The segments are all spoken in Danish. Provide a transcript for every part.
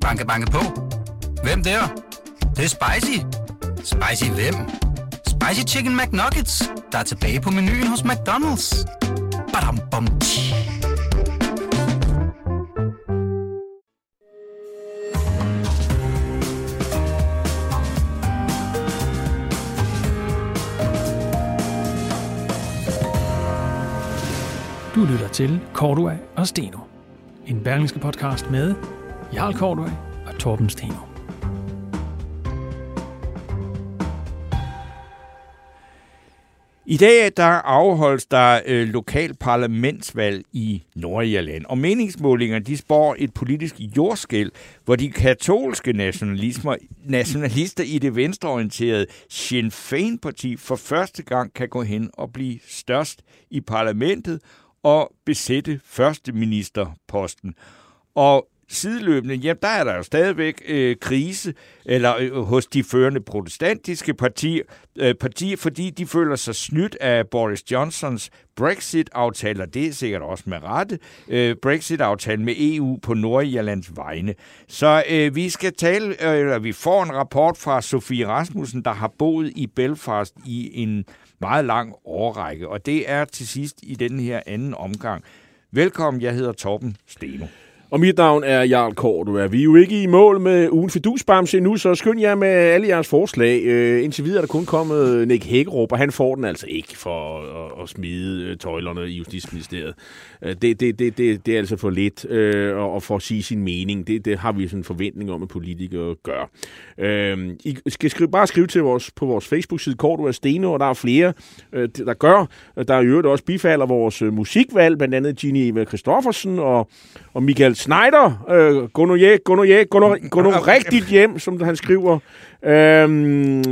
Banke, banke på. Hvem der? Det, det er spicy. Spicy hvem? Spicy Chicken McNuggets, der er tilbage på menuen hos McDonald's. Badum, bom, tji. Du lytter til Cordua og Steno. En berlingske podcast med Jarl Kortøj og Torben Steno. I dag der afholdes der øh, lokal parlamentsvalg i Nordirland, og meningsmålinger de spår et politisk jordskæld, hvor de katolske nationalismer, nationalister i det venstreorienterede Sinn Féin-parti for første gang kan gå hen og blive størst i parlamentet og besætte førsteministerposten. Og sideløbende, ja, der er der jo stadigvæk øh, krise eller øh, hos de førende protestantiske partier, øh, partier, fordi de føler sig snydt af Boris Johnsons Brexit-aftaler, det er sikkert også med rette, øh, Brexit-aftalen med EU på Nordirlands vegne. Så øh, vi skal tale, øh, eller vi får en rapport fra Sofie Rasmussen, der har boet i Belfast i en meget lang årrække, og det er til sidst i den her anden omgang. Velkommen, jeg hedder Torben Steno. Og mit navn er Jarl Kort. Vi er jo ikke i mål med ugen fidusbamse endnu, så skynd jer med alle jeres forslag. Øh, indtil videre er der kun kommet Nick Hækkerup, og han får den altså ikke for at, at smide øh, tøjlerne i Justitsministeriet. Øh, det, det, det, det, det er altså for lidt øh, og at få at sige sin mening. Det, det har vi sådan en forventning om, at politikere gør. Øh, I skal skrive, bare skrive til vores, på vores Facebook-side, Kort Steno, og der er flere, øh, der gør. Der er i øvrigt også bifalder vores øh, musikvalg, blandt andet Gini Eva Christoffersen og, og Michael Schneider, øh, gå nu, ja, gå nu, ja, gå nu, gå nu rigtigt hjem, som han skriver. Øhm,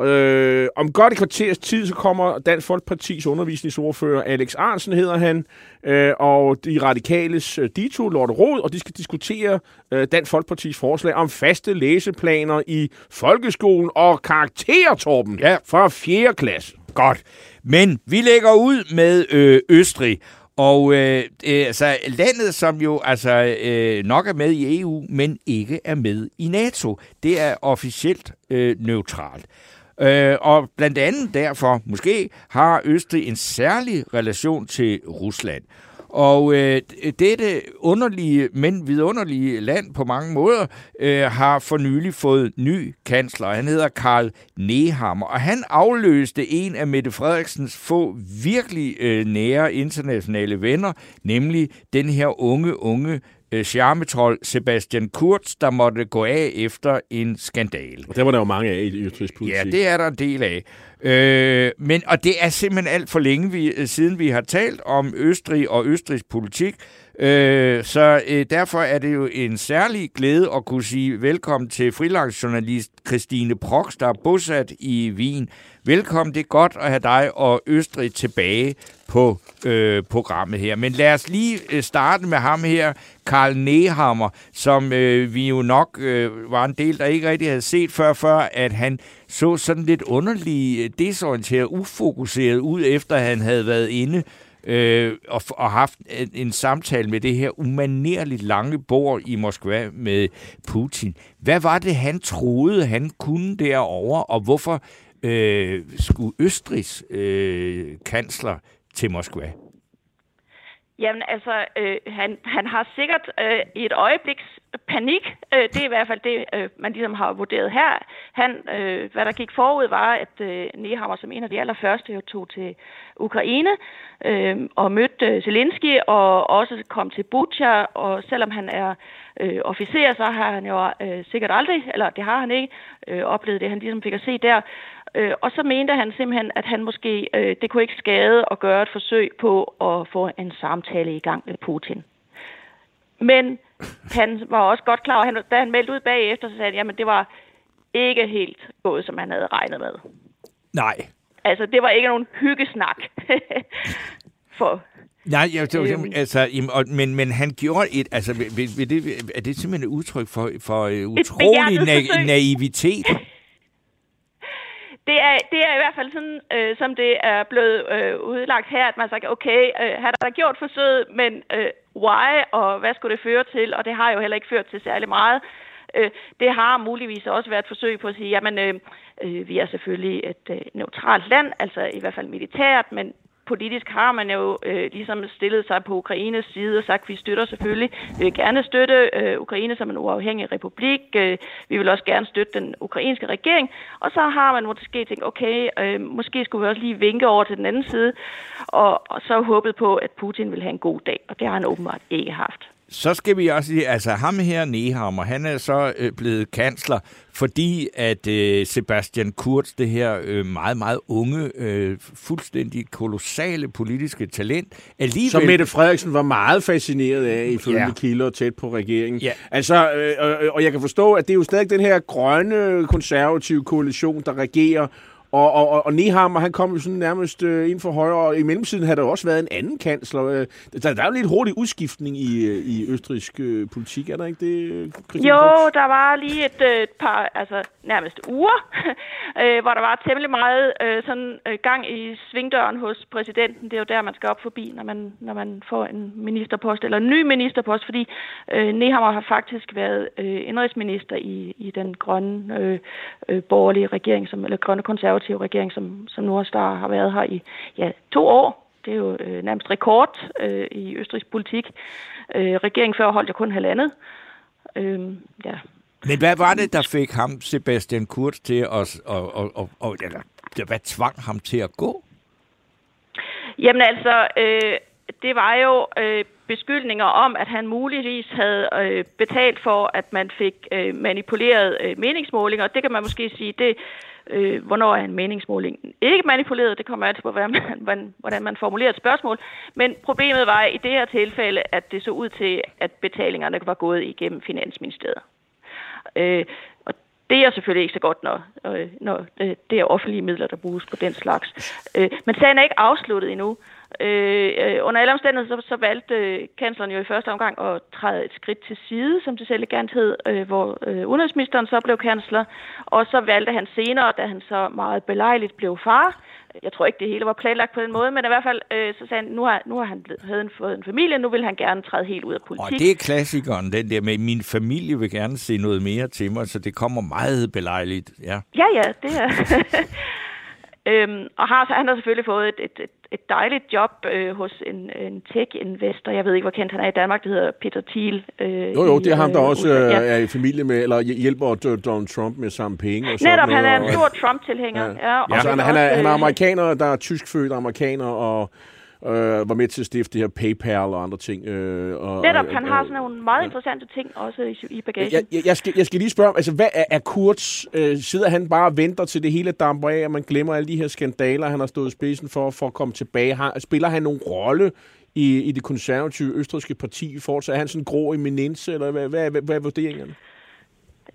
øh, om godt et kvarters tid, så kommer Dansk Folkepartis undervisningsordfører, Alex Arnsen hedder han, øh, og de radikales øh, Dito, Lotte Rod, og de skal diskutere øh, Dansk Folkepartis forslag om faste læseplaner i folkeskolen og karaktertorben Ja. fra 4. klasse. Godt. Men vi lægger ud med øh, Østrig, og øh, øh, altså, landet, som jo altså øh, nok er med i EU, men ikke er med i NATO, det er officielt øh, neutralt. Øh, og blandt andet derfor, måske, har Østrig en særlig relation til Rusland. Og øh, dette underlige, men vidunderlige land på mange måder, øh, har for nylig fået ny kansler. Han hedder Karl Nehammer, og han afløste en af Mette Frederiksens få virkelig øh, nære internationale venner, nemlig den her unge, unge øh, charmetrol Sebastian Kurz, der måtte gå af efter en skandal. Og der var der jo mange af i politik. Ja, det er der en del af. Øh, men, og det er simpelthen alt for længe vi, øh, siden, vi har talt om Østrig og Østrigs politik. Øh, så øh, derfor er det jo en særlig glæde at kunne sige velkommen til frilansjournalist Christine Prox, der er bosat i Wien. Velkommen, det er godt at have dig og Østrig tilbage på øh, programmet her. Men lad os lige øh, starte med ham her, Karl Nehammer, som øh, vi jo nok øh, var en del, der ikke rigtig havde set før, før at han så sådan lidt underlig, øh, desorienteret, ufokuseret ud, efter han havde været inde øh, og, og haft en, en samtale med det her umanerligt lange bord i Moskva med Putin. Hvad var det, han troede, han kunne derovre, og hvorfor øh, skulle Østrigs øh, kansler til Moskva? Jamen altså, øh, han, han har sikkert øh, i et øjebliks panik, øh, det er i hvert fald det, øh, man ligesom har vurderet her. Han, øh, hvad der gik forud var, at øh, Nehammer som en af de allerførste jo tog til Ukraine øh, og mødte øh, Zelensky og også kom til Bucha, og selvom han er øh, officer, så har han jo øh, sikkert aldrig, eller det har han ikke, øh, oplevet det, han ligesom fik at se der. Øh, og så mente han simpelthen, at han måske, øh, det kunne ikke skade at gøre et forsøg på at få en samtale i gang med Putin. Men han var også godt klar, og han, da han meldte ud bagefter, så sagde han, jamen det var ikke helt gået, som han havde regnet med. Nej. Altså, det var ikke nogen hyggesnak. For, Nej, jeg, det var, Øhm. altså, men, men han gjorde et, altså, vil, vil, det, er det simpelthen et udtryk for, for uh, utrolig na- naivitet? det, er, det er i hvert fald sådan, øh, som det er blevet øh, udlagt her, at man sagt, okay, øh, har der gjort forsøget, men øh, why, og hvad skulle det føre til, og det har jo heller ikke ført til særlig meget. Øh, det har muligvis også været et forsøg på at sige, jamen, øh, øh, vi er selvfølgelig et øh, neutralt land, altså i hvert fald militært, men politisk har man jo øh, ligesom stillet sig på Ukraines side og sagt, at vi støtter selvfølgelig, vi vil gerne støtte øh, Ukraine som en uafhængig republik, øh, vi vil også gerne støtte den ukrainske regering, og så har man måske tænkt, okay, øh, måske skulle vi også lige vinke over til den anden side, og, og så håbet på, at Putin vil have en god dag, og det har han åbenbart ikke haft. Så skal vi også sige, altså ham her, Nehammer, han er så øh, blevet kansler, fordi at øh, Sebastian Kurz, det her øh, meget, meget unge, øh, fuldstændig kolossale politiske talent, alligevel... Som Mette Frederiksen var meget fascineret af, ifølge ja. kilder tæt på regeringen. Ja. Altså, øh, øh, og jeg kan forstå, at det er jo stadig den her grønne konservative koalition, der regerer, og, og, og Nehammer, han kom jo sådan nærmest øh, ind for højre, og i mellemtiden har der også været en anden kansler. Øh, der, der er jo lidt hurtig udskiftning i, øh, i østrisk øh, politik, er der ikke det, Christian Jo, der var lige et, øh, et par, altså nærmest uger, øh, hvor der var temmelig meget øh, sådan øh, gang i svingdøren hos præsidenten. Det er jo der, man skal op forbi, når man, når man får en ministerpost, eller en ny ministerpost, fordi øh, Nehammer har faktisk været øh, indrigsminister i, i den grønne øh, øh, borgerlige regering, som, eller grønne konservative konservative regering, som, som nu også der har været her i ja, to år. Det er jo øh, nærmest rekord øh, i østrigs politik. Øh, regeringen før holdt jo kun halvandet. Øh, ja. Men hvad var det, der fik ham, Sebastian Kurz, til at, og, og, og, og, eller, hvad tvang ham til at gå? Jamen altså, øh, det var jo øh, beskyldninger om, at han muligvis havde øh, betalt for, at man fik øh, manipuleret øh, meningsmålinger. Det kan man måske sige, det øh, hvornår er en meningsmåling ikke manipuleret. Det kommer altid på, hvordan man, hvordan man formulerer et spørgsmål. Men problemet var i det her tilfælde, at det så ud til, at betalingerne var gået igennem Finansministeriet. Øh, og det er selvfølgelig ikke så godt, når, øh, når øh, det er offentlige midler, der bruges på den slags. Øh, men sagen er ikke afsluttet endnu. Øh, øh, under alle omstændigheder så, så valgte øh, kansleren jo i første omgang at træde et skridt til side, som det selv elegant hed, øh, hvor øh, udenrigsministeren så blev kansler, og så valgte han senere, da han så meget belejligt blev far, jeg tror ikke, det hele var planlagt på den måde, men i hvert fald øh, så sagde han, nu har, nu har han havde han fået en familie, nu vil han gerne træde helt ud af politik. Og det er klassikeren, den der med, min familie vil gerne se noget mere til mig, så det kommer meget belejligt. Ja, ja, ja det er... Øhm, og har, så han har selvfølgelig fået et, et, et, et dejligt job øh, hos en, en tech-investor. Jeg ved ikke, hvor kendt han er i Danmark. Det hedder Peter Thiel. Øh, jo, jo, det er ham, der øh, også øh, ja. er i familie med, eller hjælper Donald Trump med samme penge. Og Netop, han er en stor Trump-tilhænger. Ja. Ja, og ja, han, han, er, han er amerikaner, der er tyskfødt amerikaner, og øh, var med til at stifte det her PayPal og andre ting. Øh, og, Netop, han har sådan nogle meget interessante ting også i, i bagagen. Jeg, jeg, jeg, skal, jeg skal lige spørge, altså hvad er, er Kurz? Øh, sidder han bare og venter til det hele damper af, og man glemmer alle de her skandaler, han har stået i spidsen for, for at komme tilbage? Har, spiller han nogen rolle i, i det konservative østrigske parti i forhold til, er han sådan grå eminence, eller hvad, hvad, hvad, hvad er vurderingerne?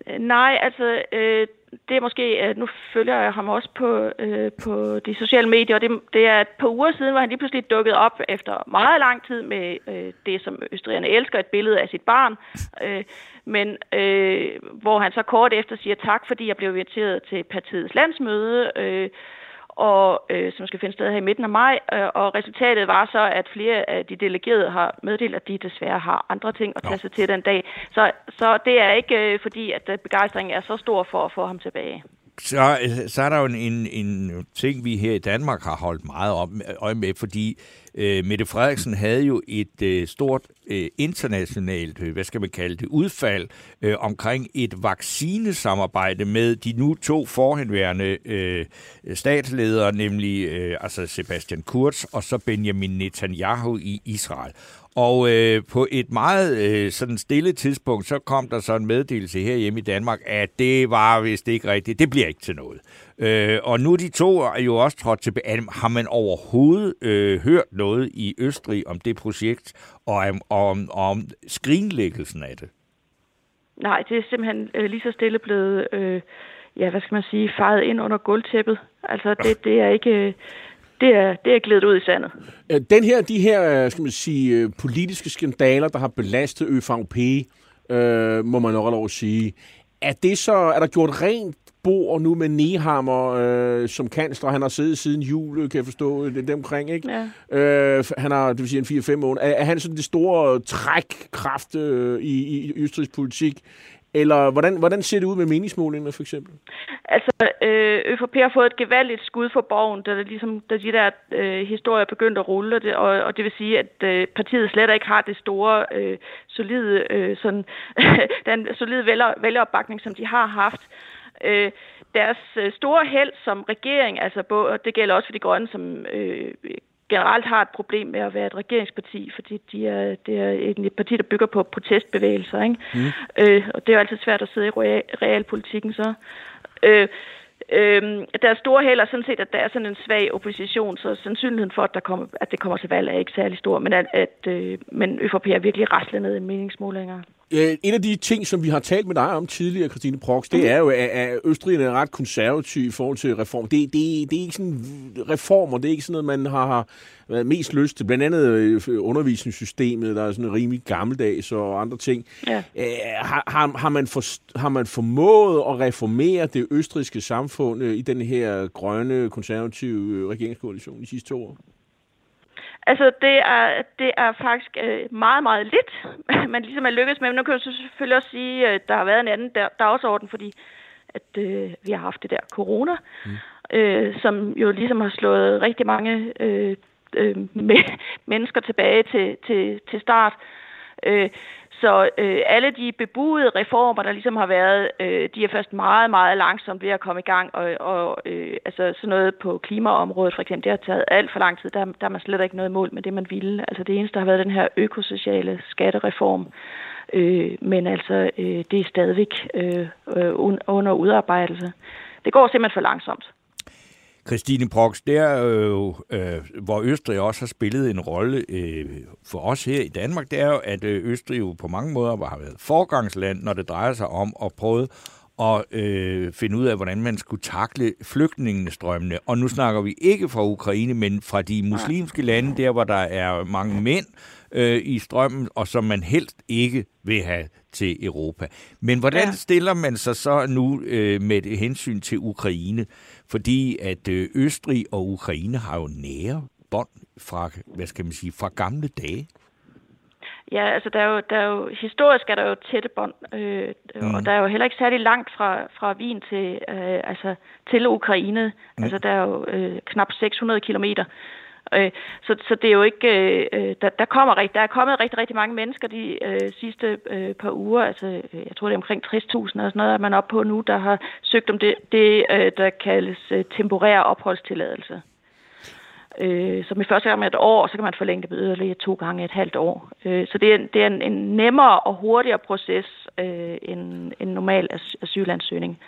Øh, nej, altså, øh, det er måske, øh, nu følger jeg ham også på, øh, på de sociale medier, og det, det er et par uger siden, hvor han lige pludselig dukkede op efter meget lang tid med øh, det, som østrigerne elsker, et billede af sit barn, øh, men øh, hvor han så kort efter siger tak, fordi jeg blev inviteret til partiets landsmøde, øh, og øh, som skal finde sted her i midten af maj. Øh, og resultatet var så, at flere af de delegerede har meddelt, at de desværre har andre ting at tage sig til den dag. Så, så det er ikke øh, fordi, at øh, begejstringen er så stor for at få ham tilbage så, så er der jo en, en ting, vi her i Danmark har holdt meget op, øje med, fordi øh, Mette Frederiksen havde jo et øh, stort øh, internationalt, øh, hvad skal man kalde det, udfald øh, omkring et vaccinesamarbejde med de nu to forhenværende øh, statsledere, nemlig øh, altså Sebastian Kurz og så Benjamin Netanyahu i Israel. Og øh, på et meget øh, sådan stille tidspunkt, så kom der så en meddelelse her hjemme i Danmark, at det var vist ikke rigtigt. Det bliver ikke til noget. Øh, og nu de to er jo også trådt tilbage. Har man overhovedet øh, hørt noget i Østrig om det projekt og om, om, om skrinlæggelsen af det? Nej, det er simpelthen øh, lige så stille blevet, øh, ja, hvad skal man sige, fejet ind under gulvtæppet. Altså, det, det er ikke... Øh, det er, det er glædet ud i sandet. Øh, den her, de her, øh, skal man sige, øh, politiske skandaler, der har belastet ØVP, øh, må man nok lov at sige, er, det så, er der gjort rent spor nu med Nehammer øh, som kansler. Han har siddet siden jul, kan jeg forstå, det, det omkring, ikke? Ja. Øh, han har, det vil sige, en 4-5 måneder. Er, er han sådan det store trækkraft øh, i, i østrigs politik? Eller hvordan, hvordan ser det ud med meningsmålingerne for eksempel? Altså, øh, ÖFP har fået et gevaldigt skud for borgen, da, det ligesom, da de der øh, historier begyndte at rulle, og det, og, og det vil sige, at øh, partiet slet ikke har det store, øh, solide, øh, sådan, den solide vælger, vælgeropbakning, som de har haft. Øh, deres øh, store held som regering, altså både, det gælder også for de grønne, som øh, generelt har et problem med at være et regeringsparti, fordi de er, det er et parti, der bygger på protestbevægelser. Ikke? Mm. Øh, og det er jo altid svært at sidde i realpolitikken så. Øh, Øh, deres store held er sådan set, at der er sådan en svag opposition, så sandsynligheden for, at, der kommer, at det kommer til valg, er ikke særlig stor, men at, at øh, men ØFP er virkelig raslet ned i meningsmålinger. Øh, en af de ting, som vi har talt med dig om tidligere, Christine Prox, det er jo, at, at Østrig er ret konservativ i forhold til reform. Det, det, det er ikke sådan reformer, det er ikke sådan noget, man har, har været mest lyst til. Blandt andet øh, undervisningssystemet, der er sådan rimelig gammeldags og andre ting. Ja. Øh, har, har, har, man for, har man formået at reformere det østriske samfund i den her grønne, konservative regeringskoalition de sidste to år? Altså, det er, det er faktisk øh, meget, meget lidt, man ligesom er lykkedes med. Men nu kan jeg selvfølgelig også sige, at der har været en anden dagsorden, fordi at øh, vi har haft det der corona, mm. øh, som jo ligesom har slået rigtig mange øh, øh, med, mennesker tilbage til, til, til start. Øh, så øh, alle de bebudede reformer, der ligesom har været, øh, de er først meget, meget langsomt ved at komme i gang. Og, og øh, altså sådan noget på klimaområdet for eksempel, det har taget alt for lang tid. Der, der er man slet ikke noget mål med det, man ville. Altså det eneste, der har været den her økosociale skattereform. Øh, men altså, øh, det er stadigvæk øh, øh under udarbejdelse. Det går simpelthen for langsomt. Christine Prox, der øh, øh, hvor Østrig også har spillet en rolle øh, for os her i Danmark, det er jo, at øh, Østrig jo på mange måder har været forgangsland, når det drejer sig om at prøve at øh, finde ud af, hvordan man skulle takle flygtningestrømmene. Og nu snakker vi ikke fra Ukraine, men fra de muslimske lande, der hvor der er mange mænd øh, i strømmen, og som man helst ikke vil have til Europa. Men hvordan ja. stiller man sig så nu øh, med hensyn til Ukraine? Fordi at øh, Østrig og Ukraine har jo nære bånd fra, hvad skal man sige, fra gamle dage. Ja, altså der er jo, der er jo, historisk er der jo tætte bånd, øh, mm. og der er jo heller ikke særlig langt fra, fra Wien til, øh, altså, til Ukraine. Mm. Altså der er jo øh, knap 600 kilometer. Øh, så, så det er jo ikke, øh, øh, der, der, kommer, der er kommet rigtig, rigtig mange mennesker de øh, sidste øh, par uger, altså øh, jeg tror det er omkring 60.000 og sådan noget, er man op på nu, der har søgt om det, det øh, der kaldes øh, temporær opholdstilladelse. Øh, så med første gang med et år, så kan man forlænge det yderligere to gange et halvt år. Øh, så det er, det er en, en nemmere og hurtigere proces øh, end en normal asylansøgning.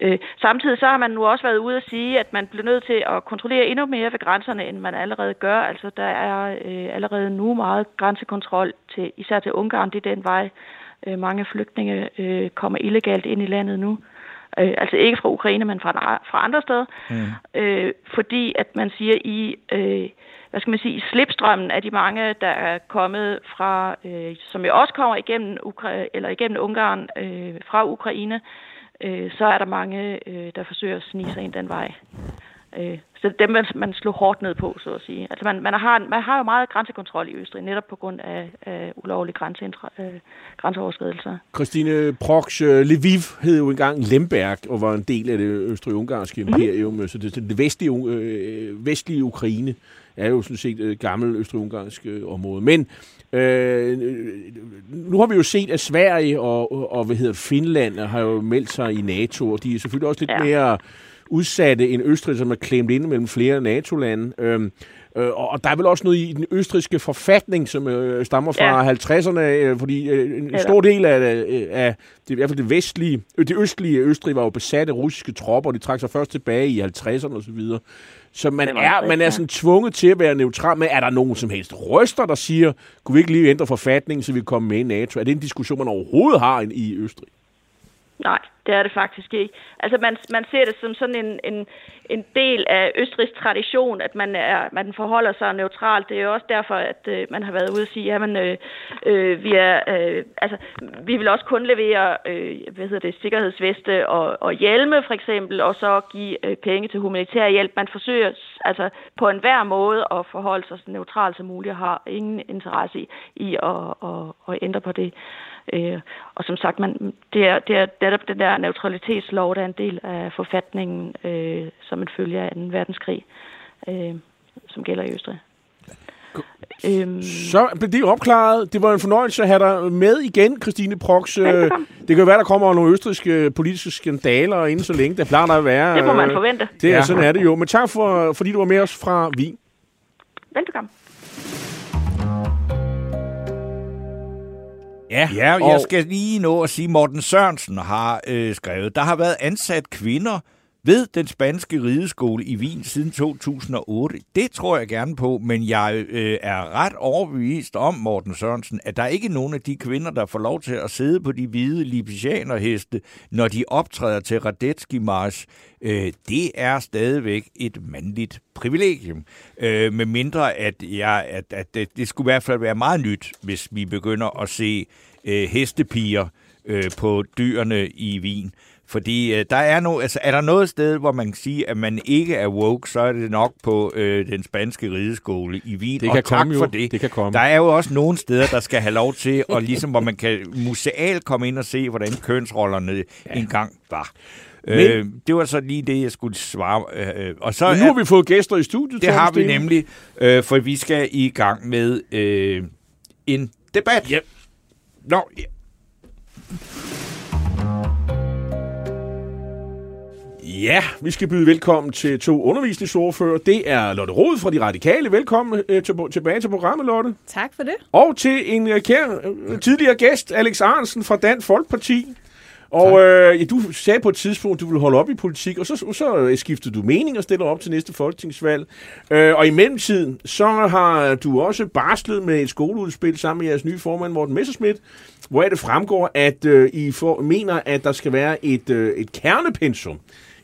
Øh, samtidig så har man nu også været ude at sige, at man bliver nødt til at kontrollere endnu mere ved grænserne, end man allerede gør. Altså der er øh, allerede nu meget grænsekontrol, til, især til Ungarn. Det er den vej, øh, mange flygtninge øh, kommer illegalt ind i landet nu. Øh, altså ikke fra Ukraine, men fra, fra andre steder. Mm. Øh, fordi at man siger i... Øh, hvad skal man sige, slipstrømmen af de mange, der er kommet fra, øh, som jo også kommer igennem, Ukra- eller igennem Ungarn øh, fra Ukraine, øh, så er der mange, øh, der forsøger at snige sig ind den vej. Øh, så dem man, man slår hårdt ned på, så at sige. Altså man, man, har, man har jo meget grænsekontrol i Østrig, netop på grund af, af ulovlige grænse, øh, grænseoverskridelser. Christine Prox, øh, Lviv hed jo engang Lemberg, og var en del af det østrig-ungarske mhm. imperium, mm. så det, det vestlige, øh, vestlige Ukraine er jo sådan set et gammelt østrig-ungarsk øh, område. Men Øh, nu har vi jo set, at Sverige og, og, og hvad hedder Finland har jo meldt sig i NATO, og de er selvfølgelig også lidt ja. mere udsatte end Østrig, som er klemt ind mellem flere NATO-lande. Øhm, øh, og der er vel også noget i den østriske forfatning, som øh, stammer fra ja. 50'erne, øh, fordi øh, en stor del af, øh, af det, i hvert fald det vestlige, øh, det østlige Østrig var jo besat af russiske tropper, og de trak sig først tilbage i 50'erne osv. Så man er, man er sådan tvunget til at være neutral, men er der nogen som helst røster, der siger, kunne vi ikke lige ændre forfatningen, så vi kommer med i NATO? Er det en diskussion, man overhovedet har i Østrig? Nej, det er det faktisk ikke. Altså man, man ser det som sådan en, en, en del af Østrigs tradition, at man, er, man forholder sig neutralt. Det er jo også derfor, at øh, man har været ude og sige, at øh, øh, vi, er, øh, altså, vi vil også kun levere øh, hvad hedder det, sikkerhedsveste og, og hjelme for eksempel, og så give øh, penge til humanitær hjælp. Man forsøger altså på enhver måde at forholde sig så neutralt som muligt og har ingen interesse i, i at, at, at ændre på det. Øh, og som sagt, man, det, er, det er netop den der neutralitetslov, der er en del af forfatningen, øh, som en følge af 2. verdenskrig, øh, som gælder i Østrig. Øhm. Så blev det opklaret. Det var en fornøjelse at have dig med igen, Christine Prox. Øh. Det kan jo være, der kommer nogle østriske politiske skandaler inden så længe. Det plejer der at være. Det må man Øh, forvente. Det er, Ja. sådan er det jo. Men tak, for, fordi du var med os fra Wien. Velbekomme. Ja, ja og... jeg skal lige nå at sige, at Morten Sørensen har øh, skrevet, der har været ansat kvinder ved den spanske rideskole i Wien siden 2008. Det tror jeg gerne på, men jeg øh, er ret overbevist om, Morten Sørensen, at der ikke er nogen af de kvinder, der får lov til at sidde på de hvide libysianerheste, når de optræder til Radetski March. Øh, det er stadigvæk et mandligt privilegium. Øh, med mindre, at, jeg, at, at det, det skulle i hvert fald være meget nyt, hvis vi begynder at se øh, hestepiger øh, på dyrene i Wien. Fordi øh, der er, no, altså, er der noget sted, hvor man kan sige, at man ikke er woke, så er det nok på øh, den spanske rideskole i Wien. Det og kan tak komme jo. for det. Det kan komme. Der er jo også nogle steder, der skal have lov til, og ligesom hvor man kan musealt komme ind og se, hvordan kønsrollerne ja. engang var. Men- øh, det var så lige det, jeg skulle svare. Øh, og så Men nu har vi fået gæster i studiet. det har vi nemlig, øh, for vi skal i gang med øh, en debat. Ja. Nå, ja. Ja, vi skal byde velkommen til to undervisningsordfører. Det er Lotte Rod fra De Radikale. Velkommen øh, til, tilbage til programmet, Lotte. Tak for det. Og til en øh, kær, øh, tidligere gæst, Alex Arnsen fra Dansk Folkeparti. Og øh, ja, du sagde på et tidspunkt, at du ville holde op i politik, og så, så skiftede du mening og stiller op til næste folketingsvalg. Øh, og i mellemtiden, så har du også barslet med et skoleudspil sammen med jeres nye formand, Morten Messerschmidt, hvor det fremgår, at øh, I for, mener, at der skal være et, øh, et kernepensum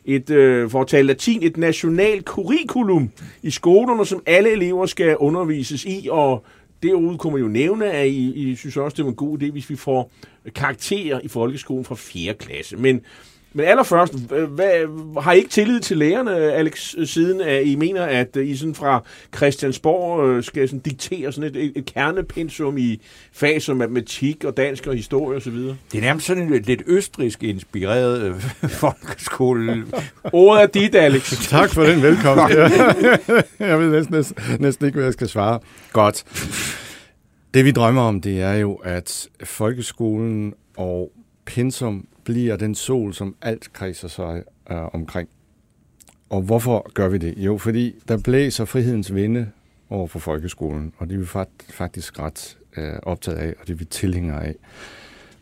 et, øh, for at tale latin, et nationalt curriculum i skolerne, som alle elever skal undervises i, og derude kunne man jo nævne, at I, I synes også, det var en god idé, hvis vi får karakterer i folkeskolen fra 4. klasse. Men, men allerførst, hvad, har I ikke tillid til lærerne, Alex, siden at I mener, at I sådan fra Christiansborg øh, skal sådan diktere sådan et, et, et kernepensum i fag som matematik og dansk og historie osv.? Det er nærmest sådan en lidt østrisk inspireret øh, folkeskole. Ordet er dit, Alex. Tak for den velkomst. jeg ved næsten, næsten, næsten ikke, hvad jeg skal svare. Godt. Det vi drømmer om, det er jo, at folkeskolen og pensum bliver den sol, som alt kredser sig øh, omkring. Og hvorfor gør vi det? Jo, fordi der blæser frihedens vinde over for folkeskolen, og det er vi faktisk ret øh, optaget af, og det er vi tilhængere af.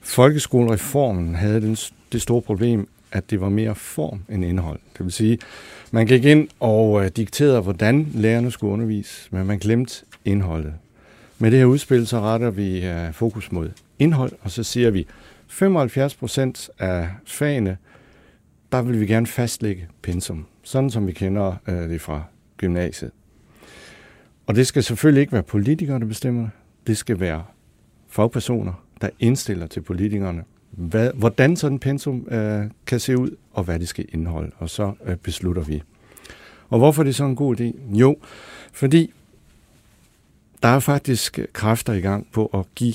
Folkeskolereformen havde den, det store problem, at det var mere form end indhold. Det vil sige, man gik ind og øh, dikterede, hvordan lærerne skulle undervise, men man glemte indholdet. Med det her udspil, så retter vi øh, fokus mod indhold, og så siger vi, 75 procent af fagene, der vil vi gerne fastlægge pensum, sådan som vi kender øh, det fra gymnasiet. Og det skal selvfølgelig ikke være politikere, der bestemmer det. Det skal være fagpersoner, der indstiller til politikerne, hvad, hvordan sådan pensum øh, kan se ud, og hvad det skal indeholde. Og så øh, beslutter vi. Og hvorfor er det så en god idé? Jo, fordi der er faktisk kræfter i gang på at give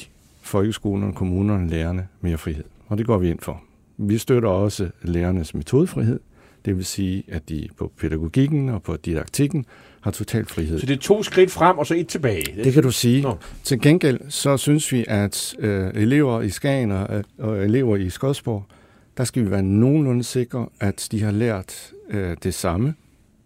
folkeskolerne, kommunerne, lærerne mere frihed. Og det går vi ind for. Vi støtter også lærernes metodefrihed. Det vil sige, at de på pædagogikken og på didaktikken har total frihed. Så det er to skridt frem, og så et tilbage. Det kan du sige. Nå. Til gengæld så synes vi, at øh, elever i Skagen og, og elever i Skodsborg, der skal vi være nogenlunde sikre, at de har lært øh, det samme,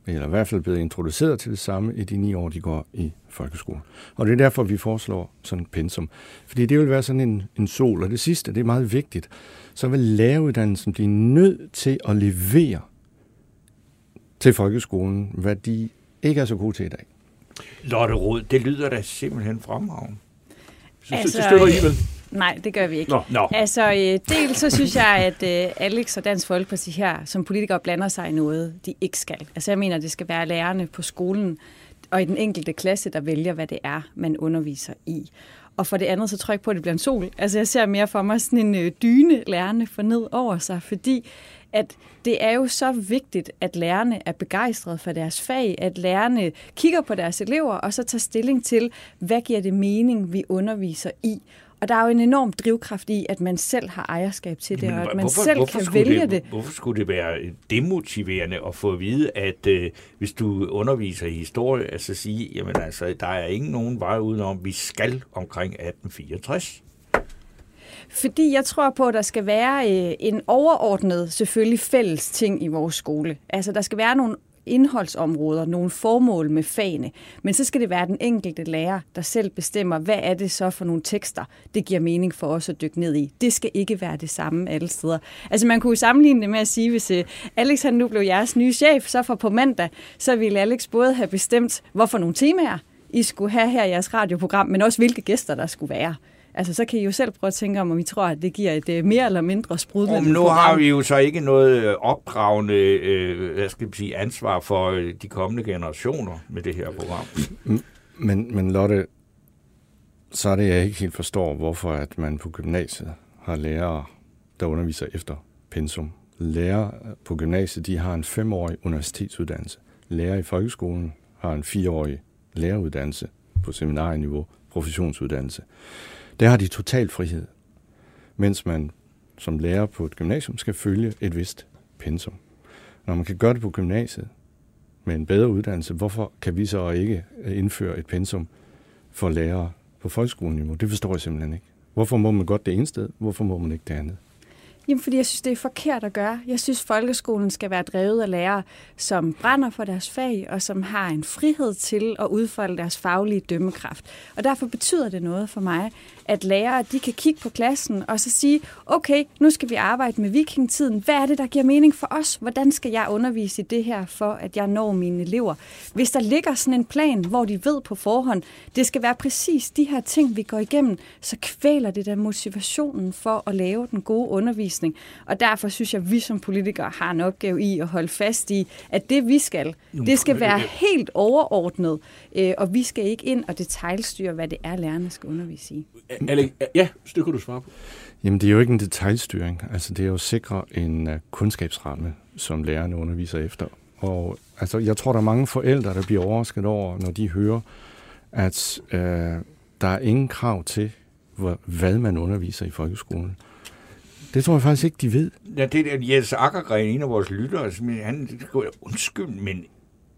eller i hvert fald blevet introduceret til det samme i de ni år, de går i folkeskole. Og det er derfor, vi foreslår sådan et pensum. Fordi det vil være sådan en, en sol. Og det sidste, det er meget vigtigt, så vil læreruddannelsen blive nødt til at levere til folkeskolen, hvad de ikke er så gode til i dag. Lotte Rod, det lyder da simpelthen fremragende. Så, Altså, det støtter I vel? Nej, det gør vi ikke. Nå, nå. Altså, øh, dels så synes jeg, at øh, Alex og Dansk Folkeparti her som politikere blander sig i noget, de ikke skal. Altså, jeg mener, det skal være lærerne på skolen og i den enkelte klasse, der vælger, hvad det er, man underviser i. Og for det andet, så tror jeg ikke på, at det bliver en sol. Altså, jeg ser mere for mig sådan en øh, dyne, lærerne får ned over sig, fordi at det er jo så vigtigt, at lærerne er begejstrede for deres fag, at lærerne kigger på deres elever, og så tager stilling til, hvad giver det mening, vi underviser i. Og der er jo en enorm drivkraft i, at man selv har ejerskab til det, Men og at man hvorfor- selv hvorfor kan vælge det. Hvorfor skulle det være demotiverende at få at vide, at øh, hvis du underviser i historie, altså sige, jamen altså, der er ingen nogen vej udenom, vi skal omkring 1864. Fordi jeg tror på, at der skal være øh, en overordnet, selvfølgelig fælles ting i vores skole. Altså, der skal være nogle indholdsområder, nogle formål med fagene. Men så skal det være den enkelte lærer, der selv bestemmer, hvad er det så for nogle tekster, det giver mening for os at dykke ned i. Det skal ikke være det samme alle steder. Altså man kunne jo sammenligne det med at sige, hvis øh, Alex han nu blev jeres nye chef, så fra på mandag, så ville Alex både have bestemt, hvorfor nogle temaer I skulle have her i jeres radioprogram, men også hvilke gæster der skulle være. Altså, så kan I jo selv prøve at tænke om, om I tror, at det giver et øh, mere eller mindre sprudlende Om nu har vi jo så ikke noget øh, opdragende øh, hvad skal jeg sige, ansvar for øh, de kommende generationer med det her program. Men, men Lotte, så er det, jeg ikke helt forstår, hvorfor at man på gymnasiet har lærere, der underviser efter pensum. Lærere på gymnasiet, de har en femårig universitetsuddannelse. Lærere i folkeskolen har en fireårig læreruddannelse på seminarieniveau, professionsuddannelse. Der har de total frihed, mens man som lærer på et gymnasium skal følge et vist pensum. Når man kan gøre det på gymnasiet med en bedre uddannelse, hvorfor kan vi så ikke øh, indføre et pensum for lærere på folkeskoleniveau? Det forstår jeg simpelthen ikke. Hvorfor må man godt det ene sted? Hvorfor må man ikke det andet? Jamen, fordi jeg synes, det er forkert at gøre. Jeg synes, folkeskolen skal være drevet af lærere, som brænder for deres fag, og som har en frihed til at udfolde deres faglige dømmekraft. Og derfor betyder det noget for mig, at lærere de kan kigge på klassen og så sige, okay, nu skal vi arbejde med vikingtiden. Hvad er det, der giver mening for os? Hvordan skal jeg undervise i det her, for at jeg når mine elever? Hvis der ligger sådan en plan, hvor de ved på forhånd, det skal være præcis de her ting, vi går igennem, så kvæler det der motivationen for at lave den gode undervisning. Og derfor synes jeg, at vi som politikere har en opgave i at holde fast i, at det vi skal, det skal være helt overordnet, øh, og vi skal ikke ind og detaljstyre, hvad det er, lærerne skal undervise i. Alex, ja, det kan du svare på. Jamen, det er jo ikke en detaljstyring. Altså, det er jo at sikre en uh, kunskabsramme, som lærerne underviser efter. Og altså, jeg tror, der er mange forældre, der bliver overrasket over, når de hører, at uh, der er ingen krav til, hvor, hvad man underviser i folkeskolen. Det tror jeg faktisk ikke, de ved. Ja, det er Jens Akkergren, en af vores lyttere, som han skriver, undskyld, men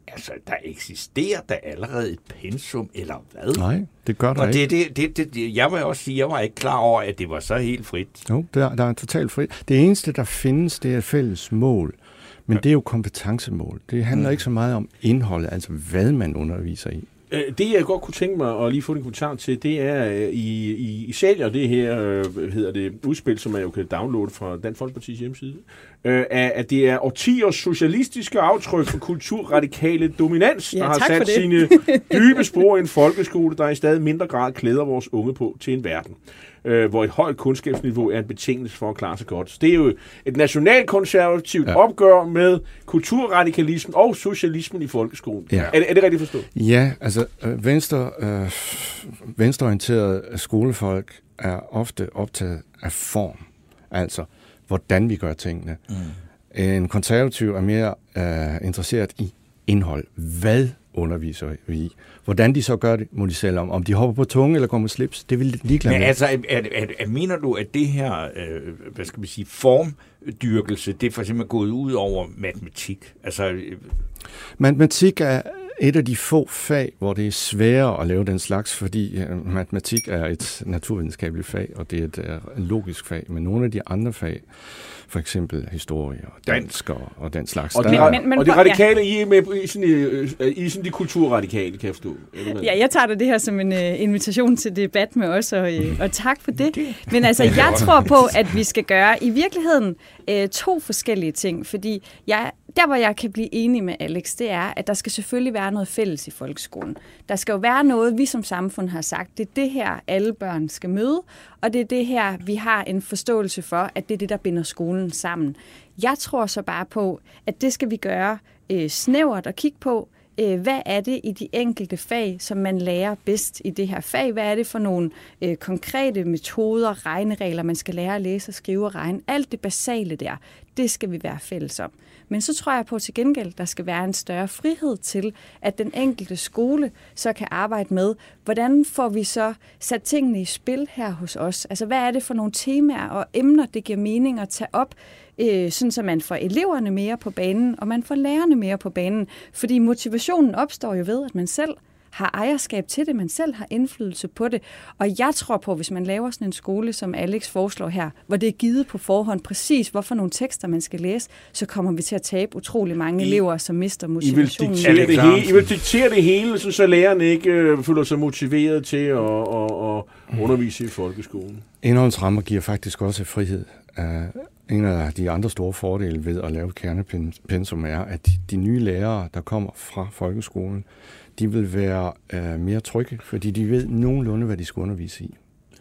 altså, der eksisterer der allerede et pensum, eller hvad? Nej, det gør der Og ikke. det, det, det, det, jeg vil også sige, jeg var ikke klar over, at det var så helt frit. Jo, der, der er totalt fri. Det eneste, der findes, det er et fælles mål. Men det er jo kompetencemål. Det handler Mm. ikke så meget om indholdet, altså hvad man underviser i. Øh, Det, jeg godt kunne tænke mig at lige få en kommentar til, det er, øh, I, I, I sælger det her, øh, hvad hedder det, udspil, som man jo kan downloade fra Dansk Folkeparti's hjemmeside, øh, at det er årtiers socialistiske aftryk for kulturradikale dominans, Ja, der har sat sine dybe spor i en folkeskole, der i stadig mindre grad klæder vores unge på til en verden øh, hvor et højt kundskabsniveau er en betingelse for at klare sig godt. Så det er jo et nationalkonservativt Ja. opgør med kulturradikalismen og socialismen i folkeskolen. Ja. Er, det, er det rigtigt forstået? Ja, altså øh, venstre, øh, venstreorienterede skolefolk er ofte optaget af form, altså hvordan vi gør tingene. Mm. En konservativ er mere øh, interesseret i indhold. Hvad underviser vi i? Hvordan de så gør det, må de selv om. Om de hopper på tunge eller går med slips, det vil de ligeglade Men med. altså, er, er, er, er, mener du, at det her, øh, hvad skal vi sige, formdyrkelse, det er for eksempel gået ud over matematik? Altså, øh, Matematik er et af de få fag, hvor det er sværere at lave den slags, fordi øh, matematik er et naturvidenskabeligt fag, og det er et øh, logisk fag. Men nogle af de andre fag, for eksempel historie og dansk og, og den slags, Og, der, de, er- Men- men og de prøv- ja. radikale, I er med I, sådan, øh, I er sådan de kulturradikale, kan jeg forstå. Ja, jeg tager da det her som en uh, invitation til debat med os, og, uh, og tak for det. Men altså, jeg tror på, at vi skal gøre i virkeligheden uh, to forskellige ting, fordi jeg der, hvor jeg kan blive enig med Alex, det er, at der skal selvfølgelig være noget fælles i folkeskolen. Der skal jo være noget, vi som samfund har sagt, det er det her, alle børn skal møde, og det er det her, vi har en forståelse for, at det er det, der binder skolen sammen. Jeg tror så bare på, at det skal vi gøre øh, snævert og kigge på, øh, hvad er det i de enkelte fag, som man lærer bedst i det her fag? Hvad er det for nogle øh, konkrete metoder, regneregler, man skal lære at læse og skrive og regne? Alt det basale der, det skal vi være fælles om. Men så tror jeg på til gengæld, der skal være en større frihed til, at den enkelte skole så kan arbejde med, hvordan får vi så sat tingene i spil her hos os? Altså hvad er det for nogle temaer og emner, det giver mening at tage op, øh, sådan så man får eleverne mere på banen, og man får lærerne mere på banen. Fordi motivationen opstår jo ved, at man selv har ejerskab til det, man selv har indflydelse på det. Og jeg tror på, hvis man laver sådan en skole, som Alex foreslår her, hvor det er givet på forhånd præcis, hvorfor nogle tekster man skal læse, så kommer vi til at tabe utrolig mange I, elever, som mister motivationen. I vil diktere, det hele, I vil diktere det hele, så, så lærerne ikke øh, føler sig motiveret til at, at, at undervise i folkeskolen. Indholdsrammer giver faktisk også frihed. Uh, en af de andre store fordele ved at lave kernepensum er, at de nye lærere, der kommer fra folkeskolen, de vil være øh, mere trygge, fordi de ved nogenlunde, hvad de skal undervise i.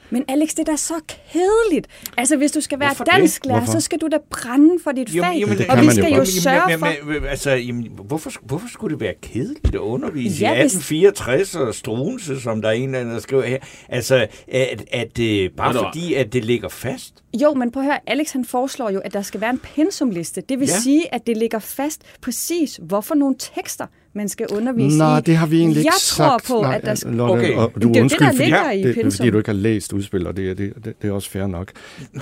Men Alex, det er da så kedeligt. Altså, hvis du skal være dansklærer, så skal du da brænde for dit fag. Jamen, og vi skal jo, jo sørge for... Men, altså, jamen, hvorfor, hvorfor skulle det være kedeligt at undervise ja, i 1864 og Struense, som der er en eller anden, der skriver her? Altså, at, at, at bare Nå, fordi, at det ligger fast? Jo, men prøv at høre, Alex han foreslår jo, at der skal være en pensumliste. Det vil ja. sige, at det ligger fast præcis, hvorfor nogle tekster man skal undervise Nej, i. det har vi egentlig ikke Jeg sagt. tror på, Nej, at der skal... Lotte, okay. og du det er undskyld, det, der ligger fordi, i det, pensum. fordi du ikke har læst udspil, og det, det, det, det er også fair nok.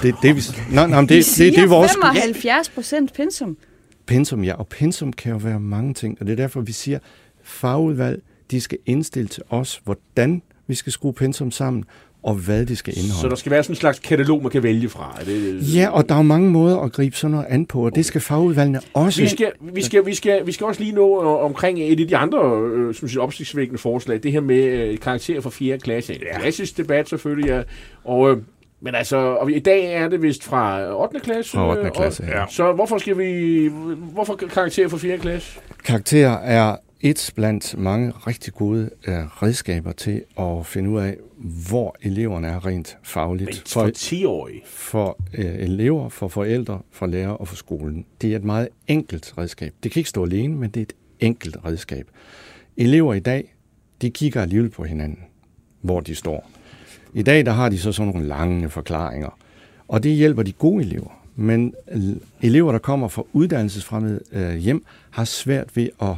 Det, det, vi, nej, nej, det, vi det, siger det, det er vores... 75 procent pensum. Pensum, ja, og pensum kan jo være mange ting, og det er derfor, vi siger, fagudvalg, de skal indstille til os, hvordan vi skal skrue pensum sammen, og hvad det skal indeholde. Så der skal være sådan en slags katalog, man kan vælge fra? Er det... Ja, og der er mange måder at gribe sådan noget an på, og det skal fagudvalgene også. Vi skal, vi skal, vi skal, vi skal også lige nå omkring et af de andre øh, synes jeg, opsigtsvækkende forslag, det her med øh, karakterer fra 4. klasse. Ja. Klassisk debat selvfølgelig, ja. og øh, men altså, og i dag er det vist fra 8. klasse. Fra 8. klasse, ja. Så hvorfor skal vi, hvorfor karakterer fra 4. klasse? Karakterer er et blandt mange rigtig gode uh, redskaber til at finde ud af, hvor eleverne er rent fagligt. Men for 10-årige? For uh, elever, for forældre, for lærere og for skolen. Det er et meget enkelt redskab. Det kan ikke stå alene, men det er et enkelt redskab. Elever i dag, de kigger alligevel på hinanden, hvor de står. I dag der har de så sådan nogle lange forklaringer, og det hjælper de gode elever. Men elever, der kommer fra uddannelsesfremmede uh, hjem, har svært ved at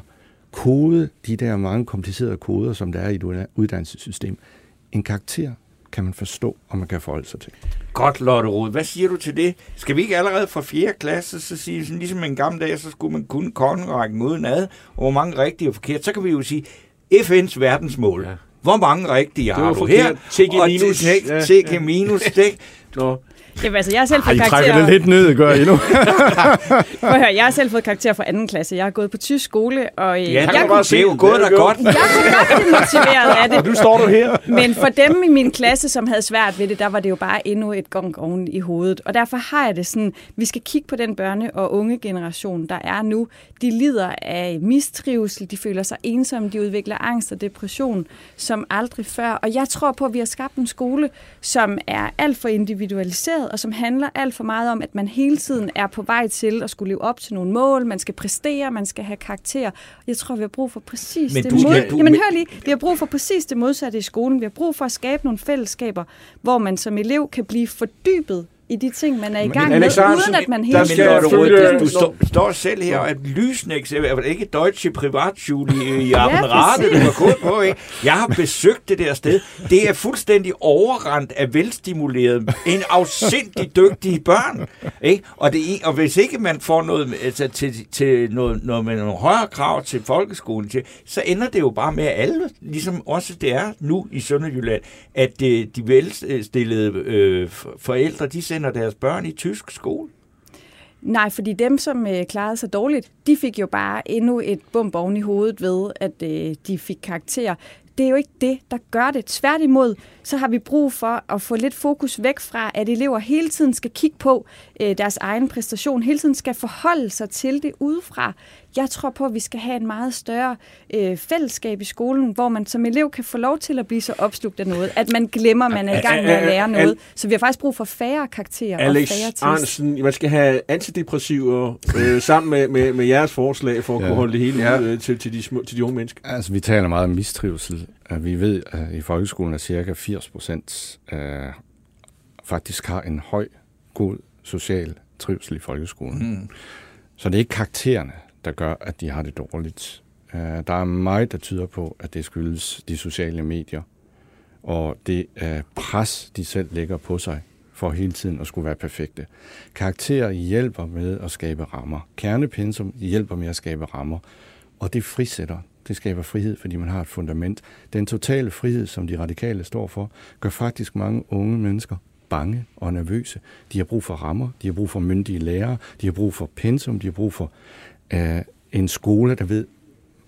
kode de der mange komplicerede koder, som der er i et uddannelsessystem. En karakter kan man forstå, og man kan forholde sig til. Godt, Lotte Rode. Hvad siger du til det? Skal vi ikke allerede fra 4. klasse så sige, sådan, ligesom en gammel dag, så skulle man kunne kongerækken uden ad, og hvor mange rigtige og forkert. Så kan vi jo sige, FN's verdensmål. Ja. Hvor mange rigtige har du her? TG minus. TG minus. Jamen, altså, jeg har selv fået Ej, karakter... det lidt ned, gør I nu. Prøv at høre, jeg har selv fået karakter fra anden klasse. Jeg har gået på tysk skole, og øh, ja, jeg, jeg kunne se, jo gået der godt. Jeg kunne godt motiveret af det. Og du står du her. Men for dem i min klasse, som havde svært ved det, der var det jo bare endnu et gong oven i hovedet. Og derfor har jeg det sådan, vi skal kigge på den børne- og unge generation, der er nu. De lider af mistrivsel, de føler sig ensomme, de udvikler angst og depression som aldrig før. Og jeg tror på, at vi har skabt en skole, som er alt for individualiseret, og som handler alt for meget om, at man hele tiden er på vej til at skulle leve op til nogle mål, man skal præstere, man skal have karakter. Jeg tror, vi har brug for præcis men det du, mod... du, Jamen hør lige, vi har brug for præcis det modsatte i skolen. Vi har brug for at skabe nogle fællesskaber, hvor man som elev kan blive fordybet i de ting, man er i gang med, uden at man hele tiden... Du, du, du står, står selv her og et lysende eksempel. Ikke Deutsche Privatschule i, i Abenrade, du har gået på, ikke? Jeg har besøgt det der sted. Det er fuldstændig overrendt af velstimuleret, en afsindig dygtige børn. Ikke? Og, det, og hvis ikke man får noget, altså, til, til noget, noget med nogle højere krav til folkeskolen, til, så ender det jo bare med, at alle, ligesom også det er nu i Sønderjylland, at de, de velstillede øh, forældre, de sender deres børn i tysk skole? Nej, fordi dem, som øh, klarede sig dårligt, de fik jo bare endnu et bump oven i hovedet ved, at øh, de fik karakter. Det er jo ikke det, der gør det. Tværtimod, så har vi brug for at få lidt fokus væk fra, at elever hele tiden skal kigge på øh, deres egen præstation, hele tiden skal forholde sig til det udefra. Jeg tror på, at vi skal have en meget større øh, fællesskab i skolen, hvor man som elev kan få lov til at blive så opslugt af noget, at man glemmer, at man er i gang med at lære noget. Så vi har faktisk brug for færre karakterer Alex og færre tests. Arnsen, man skal have antidepressiver øh, sammen med, med, med jeres forslag for at Ja. kunne holde det hele ja. ud øh, til, til, de små, til de unge mennesker. Altså, vi taler meget om mistrivsel. Vi ved, at i folkeskolen er cirka 80 procent øh, faktisk har en høj, god social trivsel i folkeskolen. Mm. Så det er ikke karaktererne, der gør, at de har det dårligt. Øh, Der er meget, der tyder på, at det skyldes de sociale medier og det øh, pres, de selv lægger på sig for hele tiden at skulle være perfekte. Karakterer hjælper med at skabe rammer. Kernepensum hjælper med at skabe rammer. Og det frisætter. Det skaber frihed, fordi man har et fundament. Den totale frihed, som de radikale står for, gør faktisk mange unge mennesker bange og nervøse. De har brug for rammer, de har brug for myndige lærere, de har brug for pensum, de har brug for øh, en skole, der ved,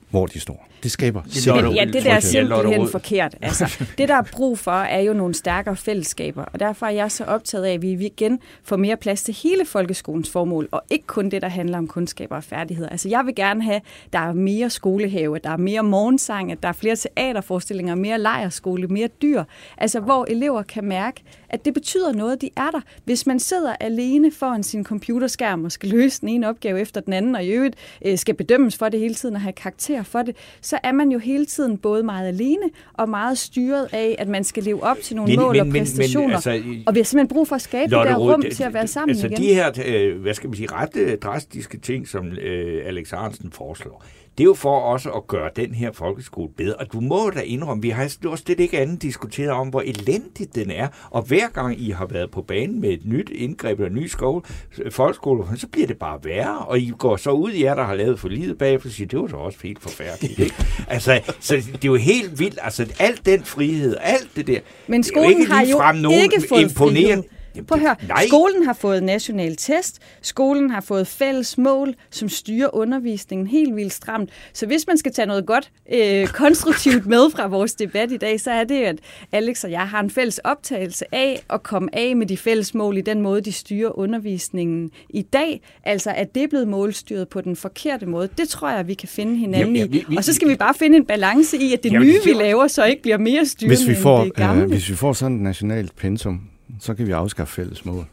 hvor de står. Det skaber Men ja, det der er simpelthen forkert. Altså, det, der er brug for, er jo nogle stærkere fællesskaber, og derfor er jeg så optaget af, at vi igen får mere plads til hele folkeskolens formål, og ikke kun det, der handler om kundskaber og færdigheder. Altså, jeg vil gerne have, at der er mere skolehave, at der er mere morgensang, at der er flere teaterforestillinger, mere lejerskole, mere dyr. Altså, hvor elever kan mærke, at det betyder noget, de er der. Hvis man sidder alene foran sin computerskærm og skal løse den ene opgave efter den anden, og i øvrigt øh, skal bedømmes for det hele tiden og have karakter for det, så er man jo hele tiden både meget alene og meget styret af, at man skal leve op til nogle Men- mål men- og men- men, præstationer. altså, og vi har simpelthen brug for at skabe Lotte det der rum det- til at være sammen altså igen. de her, øh, hvad skal man sige, ret øh, drastiske ting, som øh, Alex Arnsen foreslår, det er jo for også at gøre den her folkeskole bedre. Og du må da indrømme, vi har jo slet ikke andet diskuteret om, hvor elendig den er. Og hver gang I har været på banen med et nyt indgreb eller en ny skole, folkeskole, så bliver det bare værre. Og I går så ud i jer, der har lavet for livet bagefter, og siger, det var så også helt forfærdeligt. Ikke? altså, så det er jo helt vildt. Altså, alt den frihed, alt det der. Men det er jo skolen ikke har jo nogen ikke fået imponerende. frihed. Jamen, Prøv at høre, nej. skolen har fået national test, skolen har fået fælles mål, som styrer undervisningen helt vildt stramt. Så hvis man skal tage noget godt øh, konstruktivt med fra vores debat i dag, så er det, at Alex og jeg har en fælles optagelse af at komme af med de fælles mål i den måde, de styrer undervisningen i dag. Altså, at det er blevet målstyret på den forkerte måde. Det tror jeg, vi kan finde hinanden Jamen, ja, vi- i. Og så skal vi bare finde en balance i, at det Jamen, nye, vi laver, så ikke bliver mere styrende Hvis vi, end får, det gamle. øh, hvis vi får sådan et nationalt pensum, så kan vi afskaffe fælles mål.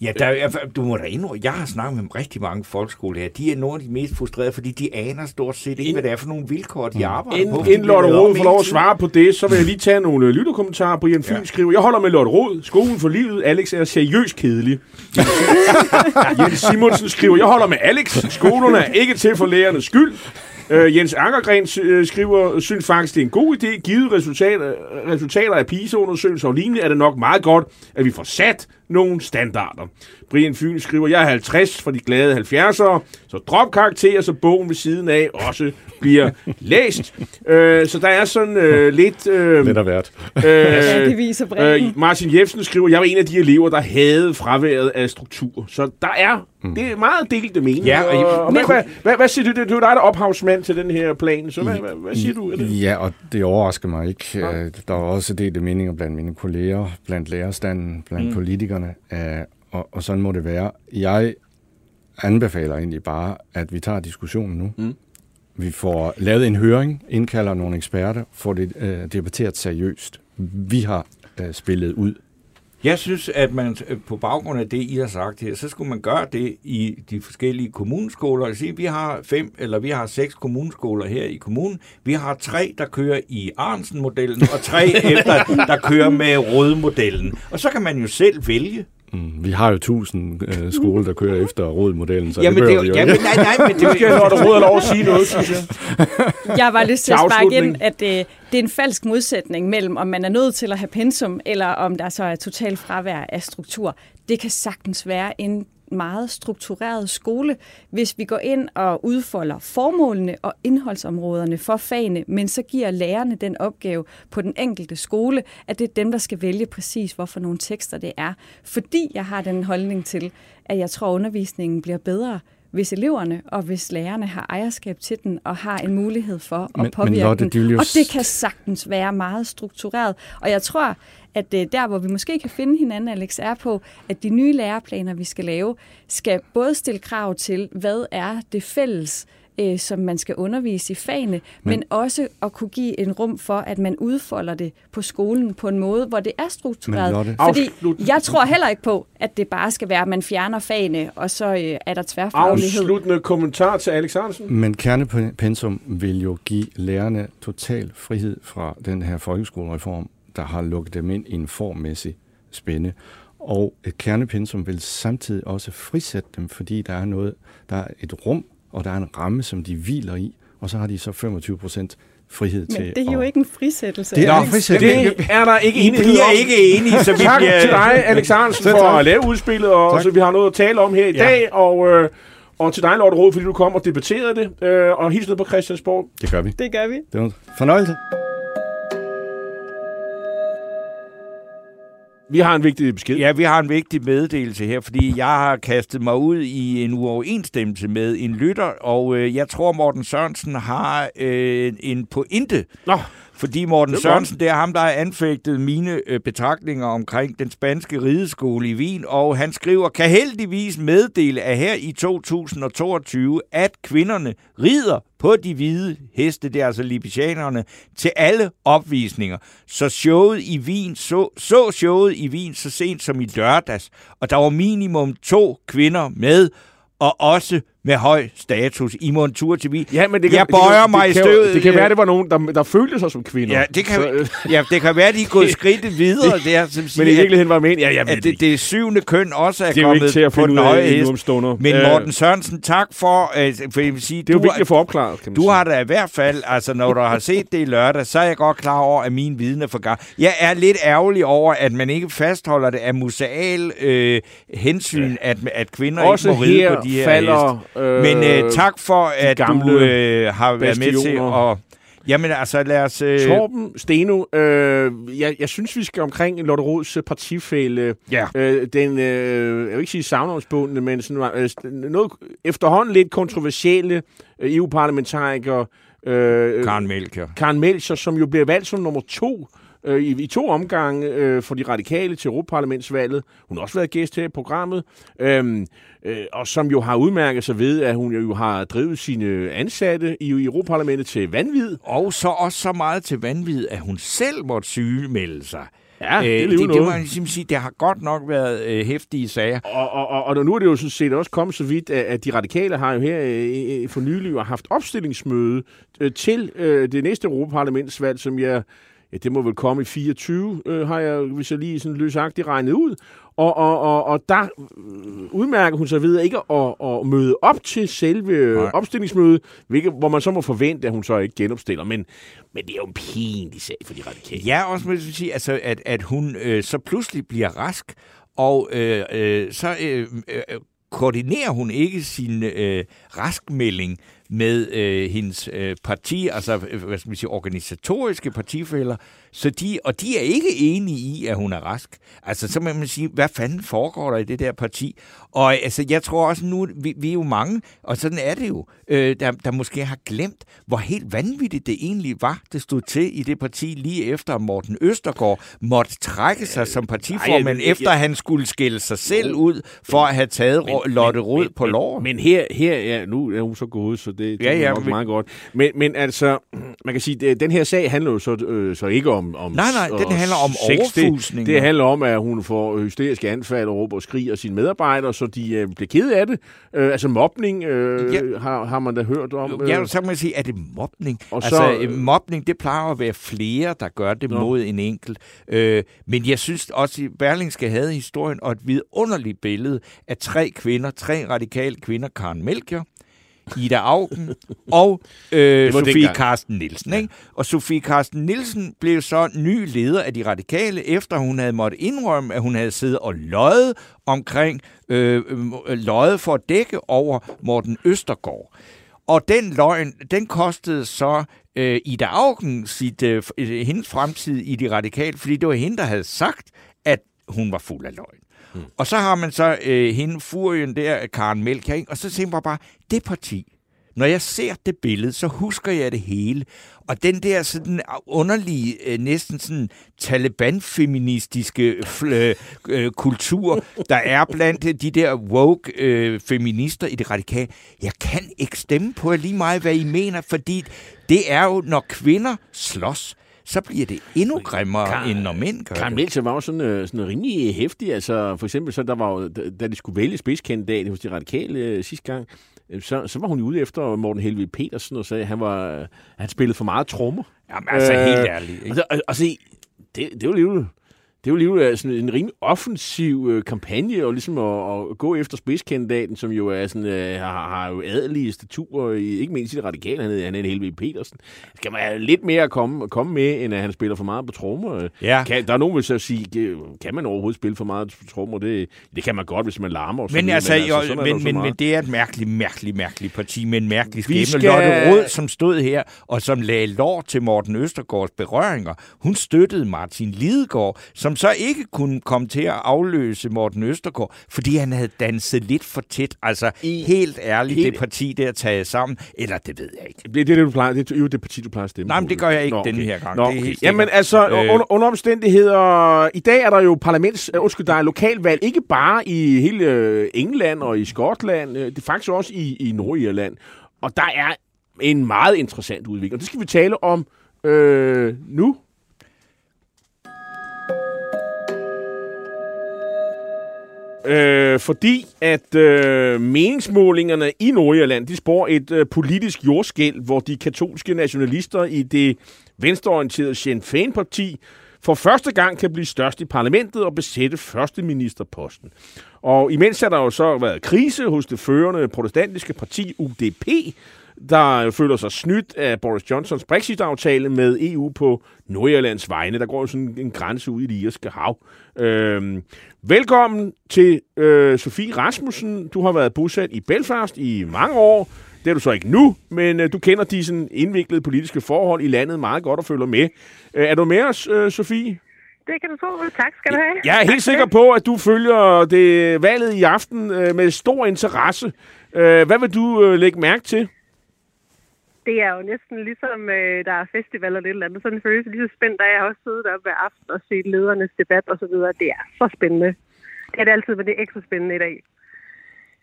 Ja, der, er- du må da indrømme, jeg har snakket med rigtig mange folkeskolelærer. De er nogle af de mest frustrerede, fordi de aner stort set ikke, hvad det er for nogle vilkår, de arbejder på. Inden, Lotte Rod får lov at svare på det, så vil jeg lige tage nogle øh, lytterkommentarer. Brian Fyn ja. skriver, jeg holder med Lotte Rod. Skolen for livet. Alex er seriøst kedelig. Jens Simonsen skriver, jeg holder med Alex. Skolerne er ikke til for lærernes skyld. Øh, Jens Ankergren øh, skriver, synes faktisk, det er en god idé. Givet resultater, resultater af PISA-undersøgelser og lignende, er det nok meget godt, at vi får sat nogle standarder. Brian Fyn skriver, jeg er 50 for de glade 70'ere, så drop karakterer, så bogen ved siden af også bliver læst. Uh, så der er sådan uh, lidt... Uh, Lidt af hvert. Ja, det viser bredden. Øh, Martin Jefsen skriver, jeg var en af de elever, der havde fraværet af struktur. Så der er, mm. det er meget delte mening. Ja, og- og, og hvad, hvad, hvad, hvad siger du? Det det er jo dig, der er ophavsmand til den her plan. Så hvad, hvad, hvad siger du? af det? Ja, og det overrasker mig ikke. Øh, Der var også delte meninger blandt mine kolleger, blandt lærerstanden, blandt mm. politikerne, øh, og, og sådan må det være. Jeg anbefaler egentlig bare, at vi tager diskussionen nu. Mm. Vi får lavet en høring, indkalder nogle eksperter, får det øh, debatteret seriøst. Vi har øh, spillet ud. Jeg synes, at man øh, på baggrund af det, I har sagt her, så skulle man gøre det i de forskellige kommuneskoler. Altså, vi har fem eller vi har seks kommuneskoler her i kommunen. Vi har tre, der kører i Arnsen-modellen, og tre efter, der kører med Røde-modellen. Og så kan man jo selv vælge. Mm, vi har jo tusind øh, skoler, der kører efter rådmodellen, så Jamen, det det, er vi jo- jo jamen, ikke. nej, nej, men det Nu skal Lotte Rod have lov at sige noget, synes jeg. Jeg var lyst til at sparke ind, at øh, det er en falsk modsætning mellem, om man er nødt til at have pensum, eller om der så er total fravær af struktur. Det kan sagtens være en meget struktureret skole, hvis vi går ind og udfolder formålene og indholdsområderne for fagene, men så giver lærerne den opgave på den enkelte skole, at det er dem, der skal vælge præcis, hvorfor nogle tekster det er. Fordi jeg har den holdning til, at jeg tror, at undervisningen bliver bedre, hvis eleverne og hvis lærerne har ejerskab til den og har en mulighed for at Men- påvirke men Lotte den. Og det kan sagtens være meget struktureret. Og jeg tror, at øh, der, hvor vi måske kan finde hinanden, Alex, er på, at de nye læreplaner, vi skal lave, skal både stille krav til, hvad er det fælles, øh, som man skal undervise i fagene, men, men også at kunne give en rum for, at man udfolder det på skolen på en måde, hvor det er struktureret. Men Lotte- Fordi Afslut- jeg tror heller ikke på, at det bare skal være, at man fjerner fagene, og så øh, er der tværfaglighed. Afsluttende kommentar til Alex Hansen. Men kernepensum vil jo give lærerne total frihed fra den her folkeskolereform, der har lukket dem ind i en formmæssig spænde. Og et kernepensum vil samtidig også frisætte dem, fordi der er noget, der er et rum, og der er en ramme, som de hviler i, og så har de så 25 procent frihed til Men det er jo at- ikke en frisættelse. Det er Nå, en frisættelse. Det er der ikke I enighed bliver om. ikke enige, så vi Tak bliver... til dig, Alex Hansen, for at lave udspillet, og Tak. så vi har noget at tale om her i Ja. dag, og, øh, og til dig, Lotte Rode, fordi du kom og debatterede det, øh, og hils ned på Christiansborg. Det gør vi. Det gør vi. Det var en fornøjelse. Vi har en vigtig besked. Ja, vi har en vigtig meddelelse her, fordi jeg har kastet mig ud i en uoverensstemmelse med en lytter, og øh, jeg tror, Morten Sørensen har øh, en pointe. Nå, Fordi Morten Det Sørensen, det er ham, der har anfægtet mine øh, betragtninger omkring den spanske rideskole i Wien, og han skriver, kan heldigvis meddele, at her i 2022, at kvinderne rider på de hvide heste, det er altså libysianerne, til alle opvisninger. Så showet i Wien, så, så showet i Wien så sent som i lørdags, og der var minimum to kvinder med, og også med høj status i må en tur til Wien. ja, men det kan, jeg det bøjer kan, mig det i kan, støvet. Det kan være, det var nogen, der, der følte sig som kvinder. Ja, det kan, Så, ja, det kan være, de er gået skridtet videre der, som siger, men i virkeligheden var men, ja, jeg ved at, det, det, det syvende køn også er, det er kommet til at på den høje i hest. Men Morten Sørensen, tak for, øh, for jeg vil sige, det er jo du, vigtigt at få opklaret, kan man du sige. har da i hvert fald, altså når du har set det i lørdag, så er jeg godt klar over, at min viden er for gang. Jeg er lidt ærgerlig over, at man ikke fastholder det af museal øh, hensyn, at, at kvinder Også ikke må ride på de her falder... heste. Men øh, tak for, at gamle du øh, har været med til at... Jamen altså, lad os... Øh, Torben Steno, øh, jeg, jeg synes, vi skal omkring Lotte Rods øh, partifælde. Ja. Øh, den, øh, jeg vil ikke sige savnomsbundne, men sådan, øh, noget efterhånden lidt kontroversielle øh, EU-parlamentariker, øh, Karen Melchior. Karen Melcher, som jo bliver valgt som nummer to øh, i, i to omgange øh, for de radikale til Europaparlamentsvalget. Hun har også været gæst her i programmet. Øhm, øh, og som jo har udmærket sig ved, at hun jo har drevet sine ansatte i, i Europaparlamentet til vanvid. Og så også så meget til vanvid, at hun selv måtte sygemelde sig. Ja, det øh, det, det noget. må jeg ligesom sige, det har godt nok været øh, hæftige sager. Og, og, og, og nu er det jo sådan set også kommet så vidt, at, at de radikale har jo her øh, øh, for nylig haft opstillingsmøde øh, til øh, det næste Europaparlamentsvalg, som jeg, ja, det må vel komme i 24, øh, har jeg, hvis jeg lige sådan løsagtigt regnet ud. Og, og, og, og der øh, udmærker hun sig ved ikke at, at møde op til selve Nej. opstillingsmødet, hvilket, hvor man så må forvente, at hun så ikke genopstiller. Men, men det er jo en pinlig sag for de radikale. Ja, også med at sige, altså, at, at hun øh, så pludselig bliver rask, og øh, øh, så øh, øh, koordinerer hun ikke sin øh, raskmelding med øh, hendes øh, parti, altså øh, hvad skal man sige, organisatoriske partifælder, så de, og de er ikke enige i, at hun er rask. Altså, så må man sige, hvad fanden foregår der i det der parti? Og altså, jeg tror også nu, vi, vi er jo mange, og sådan er det jo, øh, der, der måske har glemt, hvor helt vanvittigt det egentlig var, det stod til i det parti lige efter, at Morten Østergaard måtte trække sig som partiformand, Nej, jeg- efter han skulle skille sig selv ud for at have taget men, Lotte på men, lov. Men her, her ja, nu er hun så gået, så det, det Ja, er ja, nok men- meget godt. Men, men altså, man kan sige, den her sag handler jo så, øh, så ikke om, om Nej, nej, den handler om sex. Det, overfusning. det handler om, at hun får hysteriske anfald og råber og skriger sine medarbejdere, så de øh, bliver ked af det. Øh, altså mobning øh, Ja. har, har man da hørt om. Ja, så kan man sige, er det mobning? Og altså, så- øh, mobning, det plejer at være flere, der gør det Nå. mod en enkelt. Øh, men jeg synes også, at Berlingske havde historien og et vidunderligt billede af tre kvinder, tre radikale kvinder, Karen Melchior, Ida Augen og øh, Sofie dengang. Karsten Nielsen. Ikke? Og Sofie Karsten Nielsen blev så ny leder af de radikale, efter hun havde måttet indrømme, at hun havde siddet og løjet omkring, øh, øh, løjet for at dække over Morten Østergaard. Og den løgn, den kostede så øh, Ida Augen sit, øh, øh, hendes fremtid i de radikale, fordi det var hende, der havde sagt, at hun var fuld af løgn. Mm. Og så har man så øh, hende, furien der, Karen Melk, ikke? og så tænker man bare, det parti, når jeg ser det billede, så husker jeg det hele. Og den der sådan underlige, øh, næsten sådan Taliban-feministiske øh, kultur, der er blandt de der woke øh, feminister i det radikale, jeg kan ikke stemme på lige meget, hvad I mener, fordi det er jo, når kvinder slås, så bliver det endnu grimmere, Kar- end når mænd gør Karen Melcher var jo sådan, øh, sådan rimelig hæftig. Altså, for eksempel, så der var jo, da de skulle vælge spidskandidat hos de radikale øh, sidste gang, øh, så, så var hun ude efter Morten Helvig Petersen og sagde, at han, var, han spillede for meget trommer. Jamen altså, øh, helt ærligt. Ikke? Og, og, og se, det, det er jo det er jo alligevel sådan en rimelig offensiv øh, kampagne, og ligesom at, at gå efter spidskandidaten, som jo er sådan, øh, har, har jo adelige staturer, i, ikke mindst i det radikale, han er, han er en Helvig Petersen. Skal man have lidt mere at komme, komme med, end at han spiller for meget på trommer? Ja. Kan, der er nogen, der så sige, kan man overhovedet spille for meget på trommer? Det, det kan man godt, hvis man larmer. Og men, sådan, altså, men, altså, jo, men, men, men det er et mærkeligt, mærkeligt, mærkeligt parti med en mærkelig skæbne. skal... Lotte Rød, som stod her, og som lagde lår til Morten Østergaards berøringer, hun støttede Martin Lidegaard, som så ikke kunne komme til at afløse Morten Østergaard, fordi han havde danset lidt for tæt. Altså, I, helt ærligt, helt... det parti der taget sammen, eller det ved jeg ikke. Det, det er det, du plejer, det er jo det parti, du plejer at stemme Nej, men det gør jeg ikke Nå, okay. den her gang. Nå, det er okay. helt Jamen altså, øh... under, under omstændigheder, i dag er der jo parlaments, uh, undskyld, der er lokalvalg, ikke bare i hele England og i Skotland, det er faktisk også i, i Nordirland. Og der er en meget interessant udvikling, og det skal vi tale om øh, nu. Øh, fordi at øh, meningsmålingerne i Nordjylland, de spår et øh, politisk jordskæld, hvor de katolske nationalister i det venstreorienterede Sinn Féin-parti for første gang kan blive størst i parlamentet og besætte første ministerposten. Og imens har der jo så været krise hos det førende protestantiske parti UDP, der føler sig snydt af Boris Johnsons Brexit-aftale med EU på Nordjyllands vegne. Der går jo sådan en grænse ud i det irske hav. Øhm, velkommen til øh, Sofie Rasmussen. Du har været bosat i Belfast i mange år. Det er du så ikke nu, men øh, du kender de sådan, indviklede politiske forhold i landet meget godt og følger med. Øh, er du med os, øh, Sofie? Det kan du tro. Tak skal du have. Jeg er helt sikker på, at du følger det valget i aften øh, med stor interesse. Øh, hvad vil du øh, lægge mærke til? Det er jo næsten ligesom, øh, der er festival eller et eller andet. Sådan en følelse lige så spændt, da jeg også siddet op hver aften og set ledernes debat og så videre. Det er så spændende. Det er det altid, men det er ekstra spændende i dag.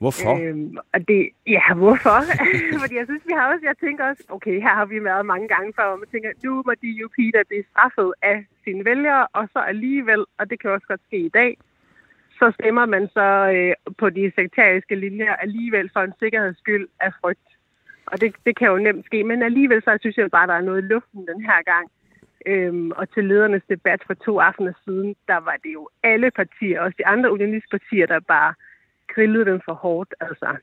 Hvorfor? Øhm, og det, ja, hvorfor? Fordi jeg synes, vi har også, jeg tænker også, okay, her har vi været mange gange før, og man tænker, nu må de jo der blive straffet af sine vælgere, og så alligevel, og det kan også godt ske i dag, så stemmer man så øh, på de sekteriske linjer alligevel for en sikkerheds skyld af frygt. Og det, det kan jo nemt ske, men alligevel så synes jeg bare, der er noget i luften den her gang. Øhm, og til ledernes debat for to aftener siden, der var det jo alle partier, også de andre unionistpartier, der bare grillede dem for hårdt. Altså.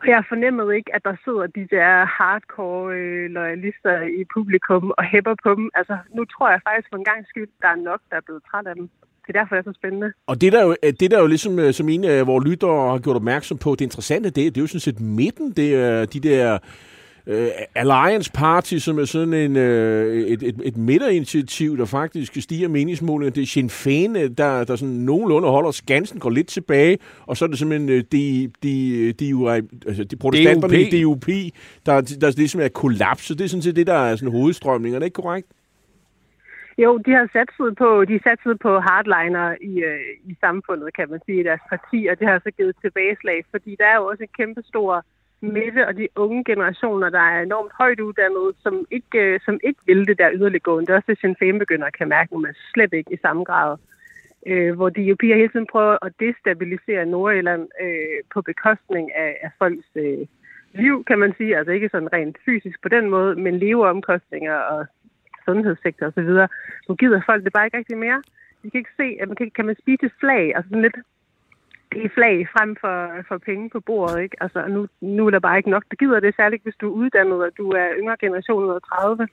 Og jeg fornemmede ikke, at der sidder de der hardcore øh, loyalister i publikum og hæpper på dem. Altså, nu tror jeg faktisk for en gang skyld, der er nok, der er blevet træt af dem det er derfor, det er så spændende. Og det der jo, det der jo ligesom, øh, som en af vores lyttere har gjort opmærksom på, det interessante, det, det er jo sådan set midten, det er de der uh, Alliance Party, som er sådan en, uh, et, et, et midterinitiativ, der faktisk stiger meningsmålene. Det er Sinn Féin, der, der sådan nogenlunde holder skansen, går lidt tilbage, og så er det simpelthen uh, de, de, de, altså de protestanterne i DUP, der, der, der ligesom er kollapset. Det er sådan set det, der er sådan hovedstrømningen. Er det ikke korrekt? Jo, de har satset på, de satset på hardliner i, øh, i samfundet, kan man sige, i deres parti, og det har så givet tilbageslag, fordi der er jo også en kæmpe stor midte og de unge generationer, der er enormt højt uddannede, som ikke, øh, som ikke vil det der yderliggående. Det er også det, Sinn Féin begynder at kan mærke, men slet ikke i samme grad. Øh, hvor de jo hele tiden prøver at destabilisere Nordjylland øh, på bekostning af, af folks øh, liv, kan man sige. Altså ikke sådan rent fysisk på den måde, men leveomkostninger og sundhedssektor osv. Nu gider folk det bare ikke rigtig mere. De kan ikke se, at man kan, kan man spise flag, altså sådan lidt det er flag frem for, for penge på bordet, ikke? Altså, nu, nu er der bare ikke nok, der gider det, særligt hvis du er uddannet, og du er yngre generation under 30,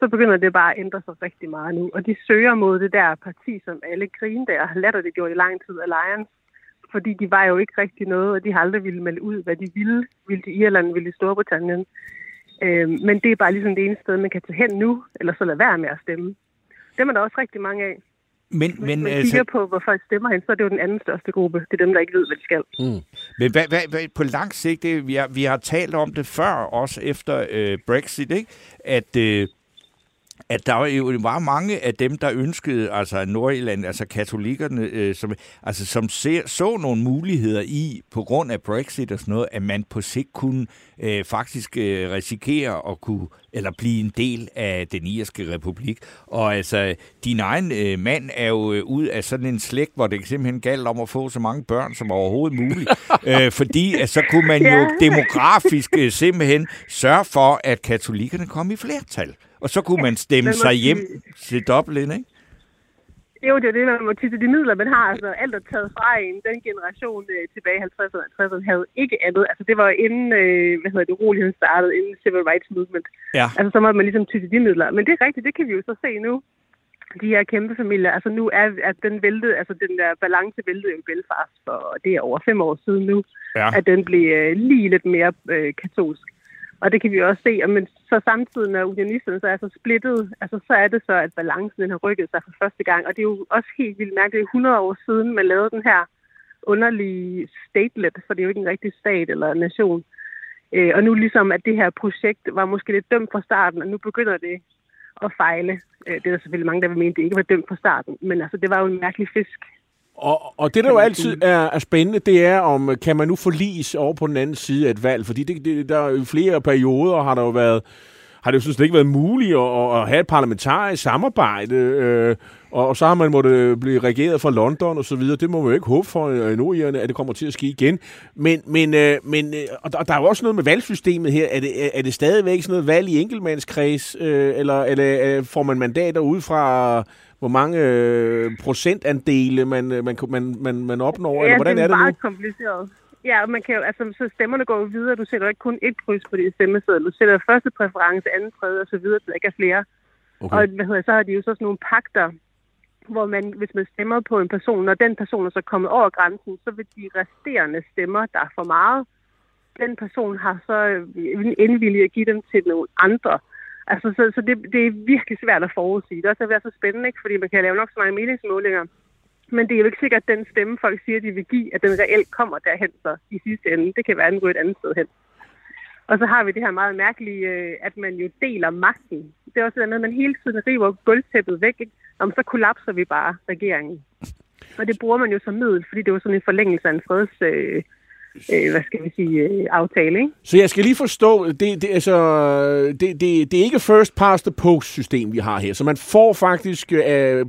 så begynder det bare at ændre sig rigtig meget nu. Og de søger mod det der parti, som alle griner der har latter det gjort i lang tid, Alliance, fordi de var jo ikke rigtig noget, og de har aldrig ville melde ud, hvad de ville. Ville de Irland, ville de Storbritannien. Øh, men det er bare ligesom det eneste sted, man kan tage hen nu, eller så lade være med at stemme. Dem er der også rigtig mange af. Men, Hvis men, man altså, kigger på, hvor folk stemmer hen, så er det jo den anden største gruppe. Det er dem, der ikke ved, hvad de skal. men hvad, hvad, hvad, på lang sigt, det, vi, har, vi har talt om det før, også efter øh, Brexit, ikke? at øh, at der var jo var mange af dem, der ønskede, altså Nordjylland, altså katolikkerne, øh, som, altså, som ser, så nogle muligheder i, på grund af Brexit og sådan noget, at man på sigt kunne øh, faktisk øh, risikere at kunne, eller blive en del af den irske republik. Og altså, din egen øh, mand er jo øh, ud af sådan en slægt, hvor det simpelthen galt om at få så mange børn som overhovedet muligt. øh, fordi at så kunne man jo Ja. demografisk øh, simpelthen sørge for, at katolikkerne kom i flertal. Og så kunne man stemme sig hjem til Dublin, ikke? Jo, det er det, man må til de midler, man har. Altså, alt er taget fra en. Den generation øh, tilbage i 50'erne og 60'erne havde ikke andet. Altså, det var inden, øh, hvad hedder det, uroligheden startede, inden Civil Rights Movement. Ja. Altså, så måtte man ligesom til de midler. Men det er rigtigt, det kan vi jo så se nu. De her kæmpe familier. Altså, nu er at den væltede, altså den der balance væltede jo i Belfast for, det er over fem år siden nu, Ja. at den blev øh, lige lidt mere øh, katolsk. Og det kan vi også se. Og Men så samtidig, når unionisterne så er så splittet, altså, så er det så, at balancen den har rykket sig for første gang. Og det er jo også helt vildt mærkeligt. Det er 100 år siden, man lavede den her underlige statelet, for det er jo ikke en rigtig stat eller nation. Øh, og nu ligesom, at det her projekt var måske lidt dømt fra starten, og nu begynder det at fejle. Øh, det er der selvfølgelig mange, der vil mene, det ikke var dømt fra starten. Men altså, det var jo en mærkelig fisk. Og, og det, der jo altid er, er spændende, det er, om kan man nu forlis over på den anden side af et valg? Fordi det, det, der er i flere perioder har der jo været har det jo set ikke været muligt at, at have et parlamentarisk samarbejde, øh, og, og så har man måttet blive regeret fra London og så videre. Det må man jo ikke håbe for øh, nordjerne, at det kommer til at ske igen. Men, men, øh, men øh, og der, der er jo også noget med valgsystemet her. Er det, er- er det stadigvæk sådan noget valg i enkeltmandskreds, øh, eller, eller øh, får man mandater ud fra hvor mange øh, procentandele man, øh, man, man, man, man opnår, eller hvordan det er er det nu? meget kompliceret. Ja, man kan jo, altså, så stemmerne går jo videre. Du sætter ikke kun et kryds på din stemmeseddel. Du sætter første præference, anden, tredje og så videre, til der ikke er flere. Okay. Og hvad hedder, så har de jo så sådan nogle pakter, hvor man, hvis man stemmer på en person, når den person er så kommet over grænsen, så vil de resterende stemmer, der er for meget, den person har så øh, indvillig at give dem til nogle andre. Altså, så, så det, det er virkelig svært at forudsige. Det er også været så spændende, ikke? fordi man kan lave nok så mange meningsmålinger. Men det er jo ikke sikkert, at den stemme, folk siger, de vil give, at den reelt kommer derhen så i sidste ende. Det kan være, at den går et andet sted hen. Og så har vi det her meget mærkelige, øh, at man jo deler magten. Det er også det med, at man hele tiden river gulvtæppet væk. Ikke? Om så kollapser vi bare regeringen. Og det bruger man jo som middel, fordi det var sådan en forlængelse af en freds, øh, øh, hvad skal vi sige, øh, aftale. Ikke? Så jeg skal lige forstå, det, det, altså, det, det, det er ikke first past the post system, vi har her. Så man får faktisk øh,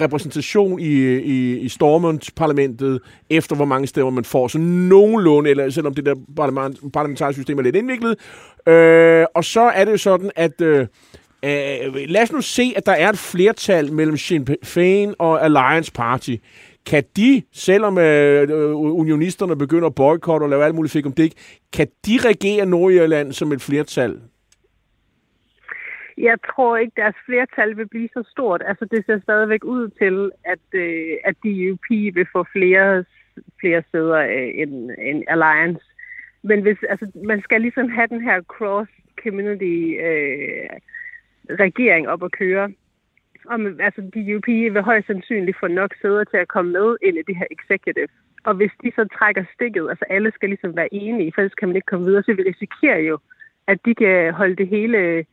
repræsentation i, i, i Stormont-parlamentet, efter hvor mange stemmer man får. Så nogenlunde, eller selvom det der parlament, parlamentariske system er lidt indviklet. Øh, og så er det jo sådan, at... Øh, Øh, lad os nu se, at der er et flertal mellem Sinn Féin og Alliance Party. Kan de, selvom øh, øh, unionisterne begynder at boykotte og lave alt muligt fik om det ikke, kan de regere Nordjylland som et flertal? Jeg tror ikke, deres flertal vil blive så stort. Altså, det ser stadigvæk ud til, at, øh, at DUP vil få flere, flere sæder øh, end, end Alliance. Men hvis, altså, man skal ligesom have den her cross-community øh, regering op at køre. Om, altså, DUP vil højst sandsynligt få nok sæder til at komme med ind i det her executive. Og hvis de så trækker stikket, altså alle skal ligesom være enige, for ellers kan man ikke komme videre, så vi risikerer jo, at de kan holde det hele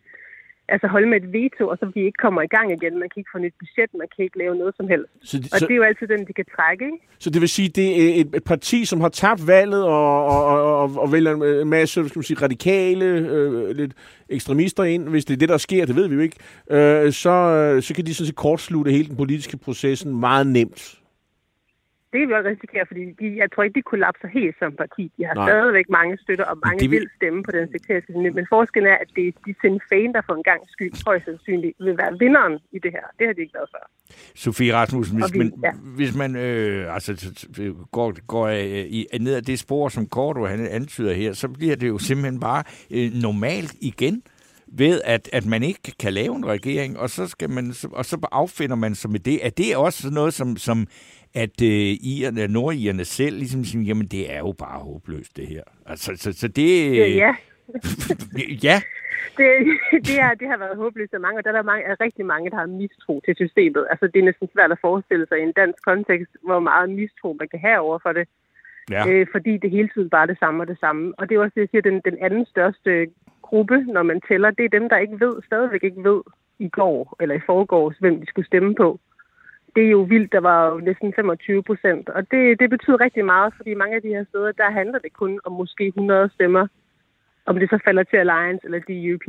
altså holde med et veto, og så vi ikke kommer i gang igen. Man kan ikke få nyt budget, man kan ikke lave noget som helst. Så, Og så, det er jo altid den, de kan trække, ikke? så det vil sige, det er et, et parti, som har tabt valget og, og, og, og, og vælger en- en masse skal man sige, radikale, øh, lidt ekstremister ind. Hvis det er det, der sker, det ved vi jo ikke. Øh, så, øh, så kan de sådan set kortslutte hele den politiske processen meget nemt. Det kan vi også risikere, fordi de, jeg tror ikke, de kollapser helt som parti. De har Nej. Stadigvæk mange støtter, og mange det vil- vil stemme på den sekteriske linje. Men forskellen er, at det er de Sinn Féin, der for en gang skyld højst sandsynligt vil være vinderen i det her. Det har de ikke været før. Sofie Rasmussen, hvis vi- man, ja. hvis man øh, altså, går, går øh, i, ned ad det spor, som Korto han antyder her, så bliver det jo simpelthen bare øh, normalt igen ved, at, at man ikke kan lave en regering, og så, skal man, og så affinder man sig med det. Er det også sådan noget, som, som at øh, irerne, nordirerne selv ligesom siger, jamen det er jo bare håbløst det her. Altså, så, så det... Øh, ja, ja, det, det, er, det har været håbløst af mange, og der er der mange, er rigtig mange, der har mistro til systemet. Altså, det er næsten svært at forestille sig i en dansk kontekst, hvor meget mistro man kan have over for det. Ja. Øh, fordi det hele tiden bare er det samme og det samme. Og det er også det, jeg siger, den, den anden største gruppe, når man tæller, det er dem, der ikke ved, stadigvæk ikke ved i går eller i forgårs, hvem de skulle stemme på. Det er jo vildt, der var jo næsten 25 procent. Og det, det betyder rigtig meget, fordi mange af de her steder, der handler det kun om måske 100 stemmer om det så falder til Alliance eller DUP.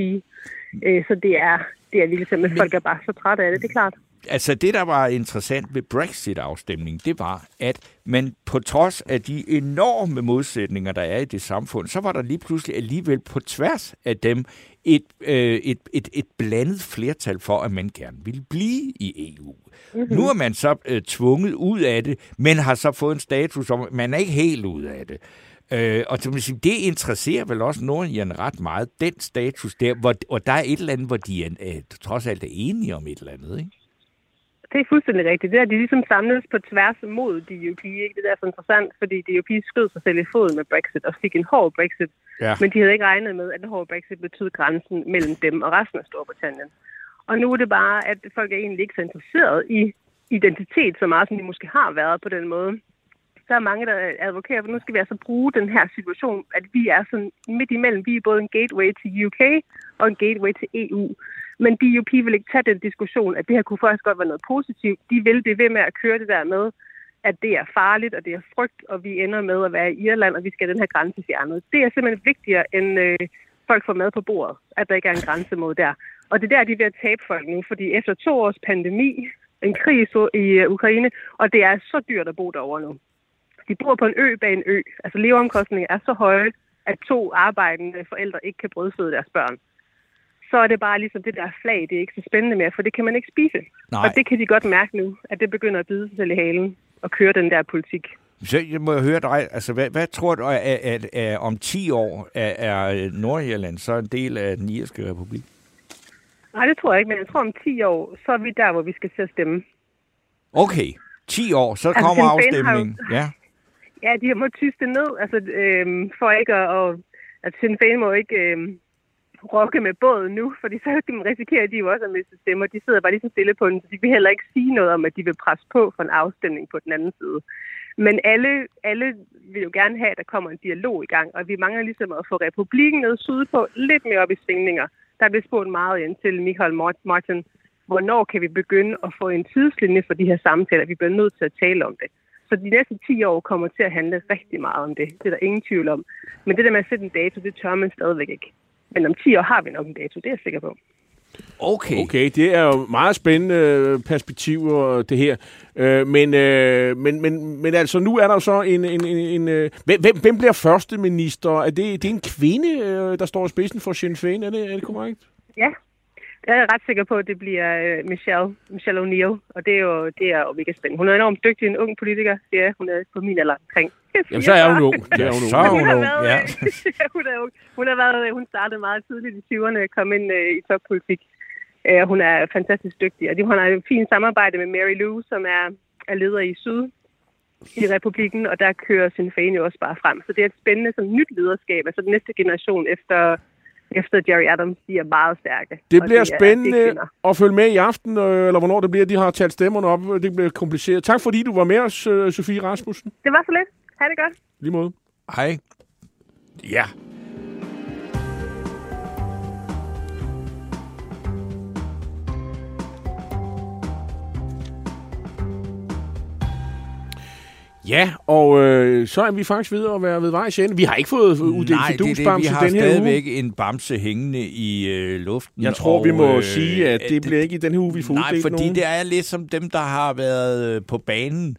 Øh, så det er, det er virkelig simpelthen, folk er bare så trætte af det, det er klart. Altså det, der var interessant ved Brexit-afstemningen, det var, at man på trods af de enorme modsætninger, der er i det samfund, så var der lige pludselig alligevel på tværs af dem et, øh, et, et, et blandet flertal for, at man gerne ville blive i EU. Mm-hmm. Nu er man så øh, tvunget ud af det, men har så fået en status om, at man er ikke helt ud af det. Øh, og så sige, det interesserer vel også nordjerne ret meget, den status der, hvor, og der er et eller andet, hvor de er, øh, trods alt er enige om et eller andet, ikke? Det er fuldstændig rigtigt. Det er, at de ligesom samles på tværs mod DUP. Ikke? Det er derfor interessant, fordi DUP skød sig selv i foden med Brexit og fik en hård Brexit. Ja. Men de havde ikke regnet med, at en hård Brexit betød grænsen mellem dem og resten af Storbritannien. Og nu er det bare, at folk er egentlig ikke så interesseret i identitet så meget, som de måske har været på den måde. Der er mange, der advokerer, for nu skal vi altså bruge den her situation, at vi er sådan midt imellem. Vi er både en gateway til UK og en gateway til EU. Men DUP vil ikke tage den diskussion, at det her kunne faktisk godt være noget positivt. De vil det ved med at køre det der med, at det er farligt, og det er frygt, og vi ender med at være i Irland, og vi skal have den her grænse fjernet. Det er simpelthen vigtigere, end øh, folk får mad på bordet, at der ikke er en grænse mod der. Og det er der, de er ved at tabe folk nu, fordi efter to års pandemi, en krig i øh, Ukraine, og det er så dyrt at bo derovre nu. De bor på en ø bag en ø. Altså leveomkostninger er så høje, at to arbejdende forældre ikke kan brødføde deres børn. Så er det bare ligesom det der flag, det er ikke så spændende mere, for det kan man ikke spise. Nej. Og det kan de godt mærke nu, at det begynder at bide sig selv i halen og køre den der politik. Så jeg må jeg høre dig, altså hvad, hvad tror du, at, at, at om 10 år er, er Nordjylland så en del af den irske republik? Nej, det tror jeg ikke, men jeg tror om 10 år, så er vi der, hvor vi skal til at stemme. Okay, 10 år, så Altså, kommer har jo- afstemningen. Ja. Ja, de har må tyste ned, altså øhm, for ikke at... Og, at Sinn Féin må ikke øhm, rokke med båden nu, fordi så kan man risikere, at de jo også har mistet stemmer. De sidder bare lige så stille på den, så de vil heller ikke sige noget om, at de vil presse på for en afstemning på den anden side. Men alle, alle vil jo gerne have, at der kommer en dialog i gang, og vi mangler ligesom at få republikken ned sydpå lidt mere op i svingninger. Der bliver spurgt meget ind til Michael Martin, hvornår kan vi begynde at få en tidslinje for de her samtaler? Vi bliver nødt til at tale om det. Så de næste 10 år kommer til at handle rigtig meget om det. Det er der ingen tvivl om. Men det der med at sætte en dato, det tør man stadigvæk ikke. Men om 10 år har vi nok en dato, det er jeg sikker på. Okay. Okay, det er jo meget spændende øh, perspektiver, det her. Øh, men, øh, men, men, men altså, nu er der jo så en... en, en, en hvem, hvem- bliver første minister? Er det, det er en kvinde, der står i spidsen for Sinn Féin? Er det, er det korrekt? Ja, det er jeg ret sikker på, at det bliver øh, Michelle, Michelle O'Neill. Og det er jo, det er jo mega spændende. Hun er enormt dygtig, en ung politiker. Ja, hun er på min alder omkring. Jamen, så er hun ung. Det er hun Så ung. er hun hun har ung, været, ja. hun, er, ung. hun har været, hun startede meget tidligt i 20'erne, kom ind øh, i toppolitik. Øh, hun er fantastisk dygtig, og de, hun har et fint samarbejde med Mary Lou, som er, er leder i Syd i republikken, og der kører Sinn Féin jo også bare frem. Så det er et spændende sådan, nyt lederskab. Altså den næste generation efter, efter Jerry Adams, de er meget stærke. Det bliver er- er spændende at følge med i aften, øh, eller hvornår det bliver, de har talt stemmerne op. Det bliver kompliceret. Tak fordi du var med os, øh, Sofie Rasmussen. Det var så lidt. Ha' det godt. Lige måde. Hej. Ja. Ja, og øh, så er vi faktisk ved at være ved vejs ende. Vi har ikke fået uddelt Nej, det er det. Vi har den her uge. stadigvæk en bamse hængende i øh, luften. Jeg tror, vi og, må øh, sige, at det bliver ikke i den her uge, vi får Nej, uddelt fordi nogen. det er lidt som dem, der har været øh, på banen.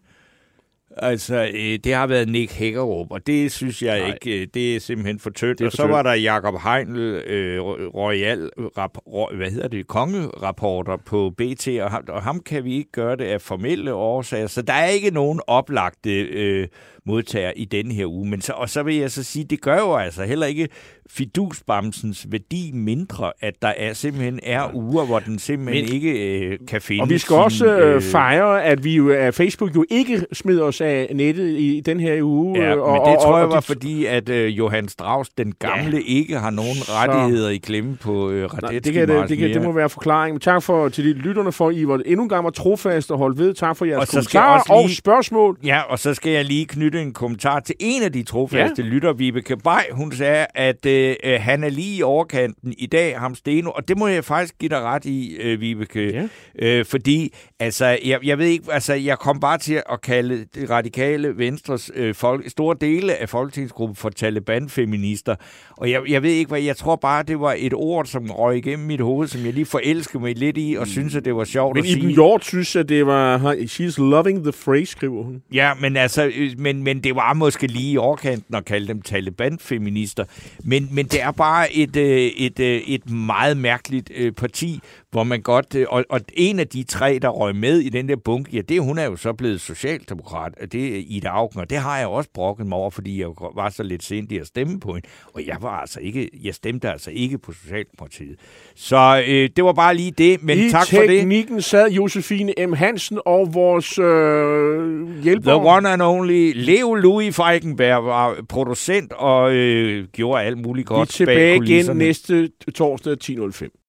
Altså, øh, det har været Nick Hækkerup, og det synes jeg Nej. ikke, øh, det er simpelthen for tyndt. Og så var der Jakob Heinl, øh, royal, rap, ro, hvad hedder det, kongerapporter på BT, og ham, og ham kan vi ikke gøre det af formelle årsager, så der er ikke nogen oplagte øh, modtager i denne her uge. Men så, og så vil jeg så sige, det gør jo altså heller ikke fidusbamsens værdi mindre, at der er simpelthen er uger, hvor den simpelthen Men, ikke øh, kan finde Og vi skal sin, også øh, fejre, at vi jo, at Facebook jo ikke smider os af nettet i den her uge. Ja, øh, og, men det og, tror jeg og, var og, fordi, at øh, Johan Strauss, den gamle, ja. ikke har nogen rettigheder i klemme på øh, Nej, det, kan, det, det, kan, det må være forklaring. Men tak for, til de lytterne for, I var endnu en gang var trofast og holdt ved. Tak for jeres Og så skal jeg kommentarer også og lige- spørgsmål. Ja, og så skal jeg lige knytte en kommentar til en af de trofaste ja. lytter, Vibeke Bay. Hun sagde, at øh, øh, han er lige i overkanten i dag, ham Steno, og det må jeg faktisk give dig ret i, øh, Vibeke. Ja. Øh, fordi, altså, jeg, jeg ved ikke, altså, jeg kom bare til at kalde det radikale venstres øh, folk, store dele af folketingsgruppen for Taliban-feminister. Og jeg, jeg ved ikke, hvad, jeg tror bare, det var et ord, som røg igennem mit hoved, som jeg lige forelskede mig lidt i, og synes, at det var sjovt Men at Iben sige. Hjort synes, at det var... She's loving the phrase, skriver hun. Ja, men altså, øh, men, men det var måske lige i overkanten at kalde dem Taliban-feminister. Men, men det er bare et, øh, et, øh, et meget mærkeligt parti, hvor man godt... øh, Og, og en af de tre, der røg med i den der bunke, ja, det, hun er jo så blevet socialdemokrat, det er Ida Augen, og det har jeg også brokket mig over, fordi jeg var så lidt sent i at stemme på hende. Og jeg var altså ikke, jeg stemte altså ikke på Socialdemokratiet. Så øh, det var bare lige det, men I tak for det. teknikken sad Josefine M. Hansen og vores øh, hjælper. The one and only Leo Louis Feigenberg var producent og øh, gjorde alt muligt Vi er godt tilbage bag igen næste torsdag 10.05.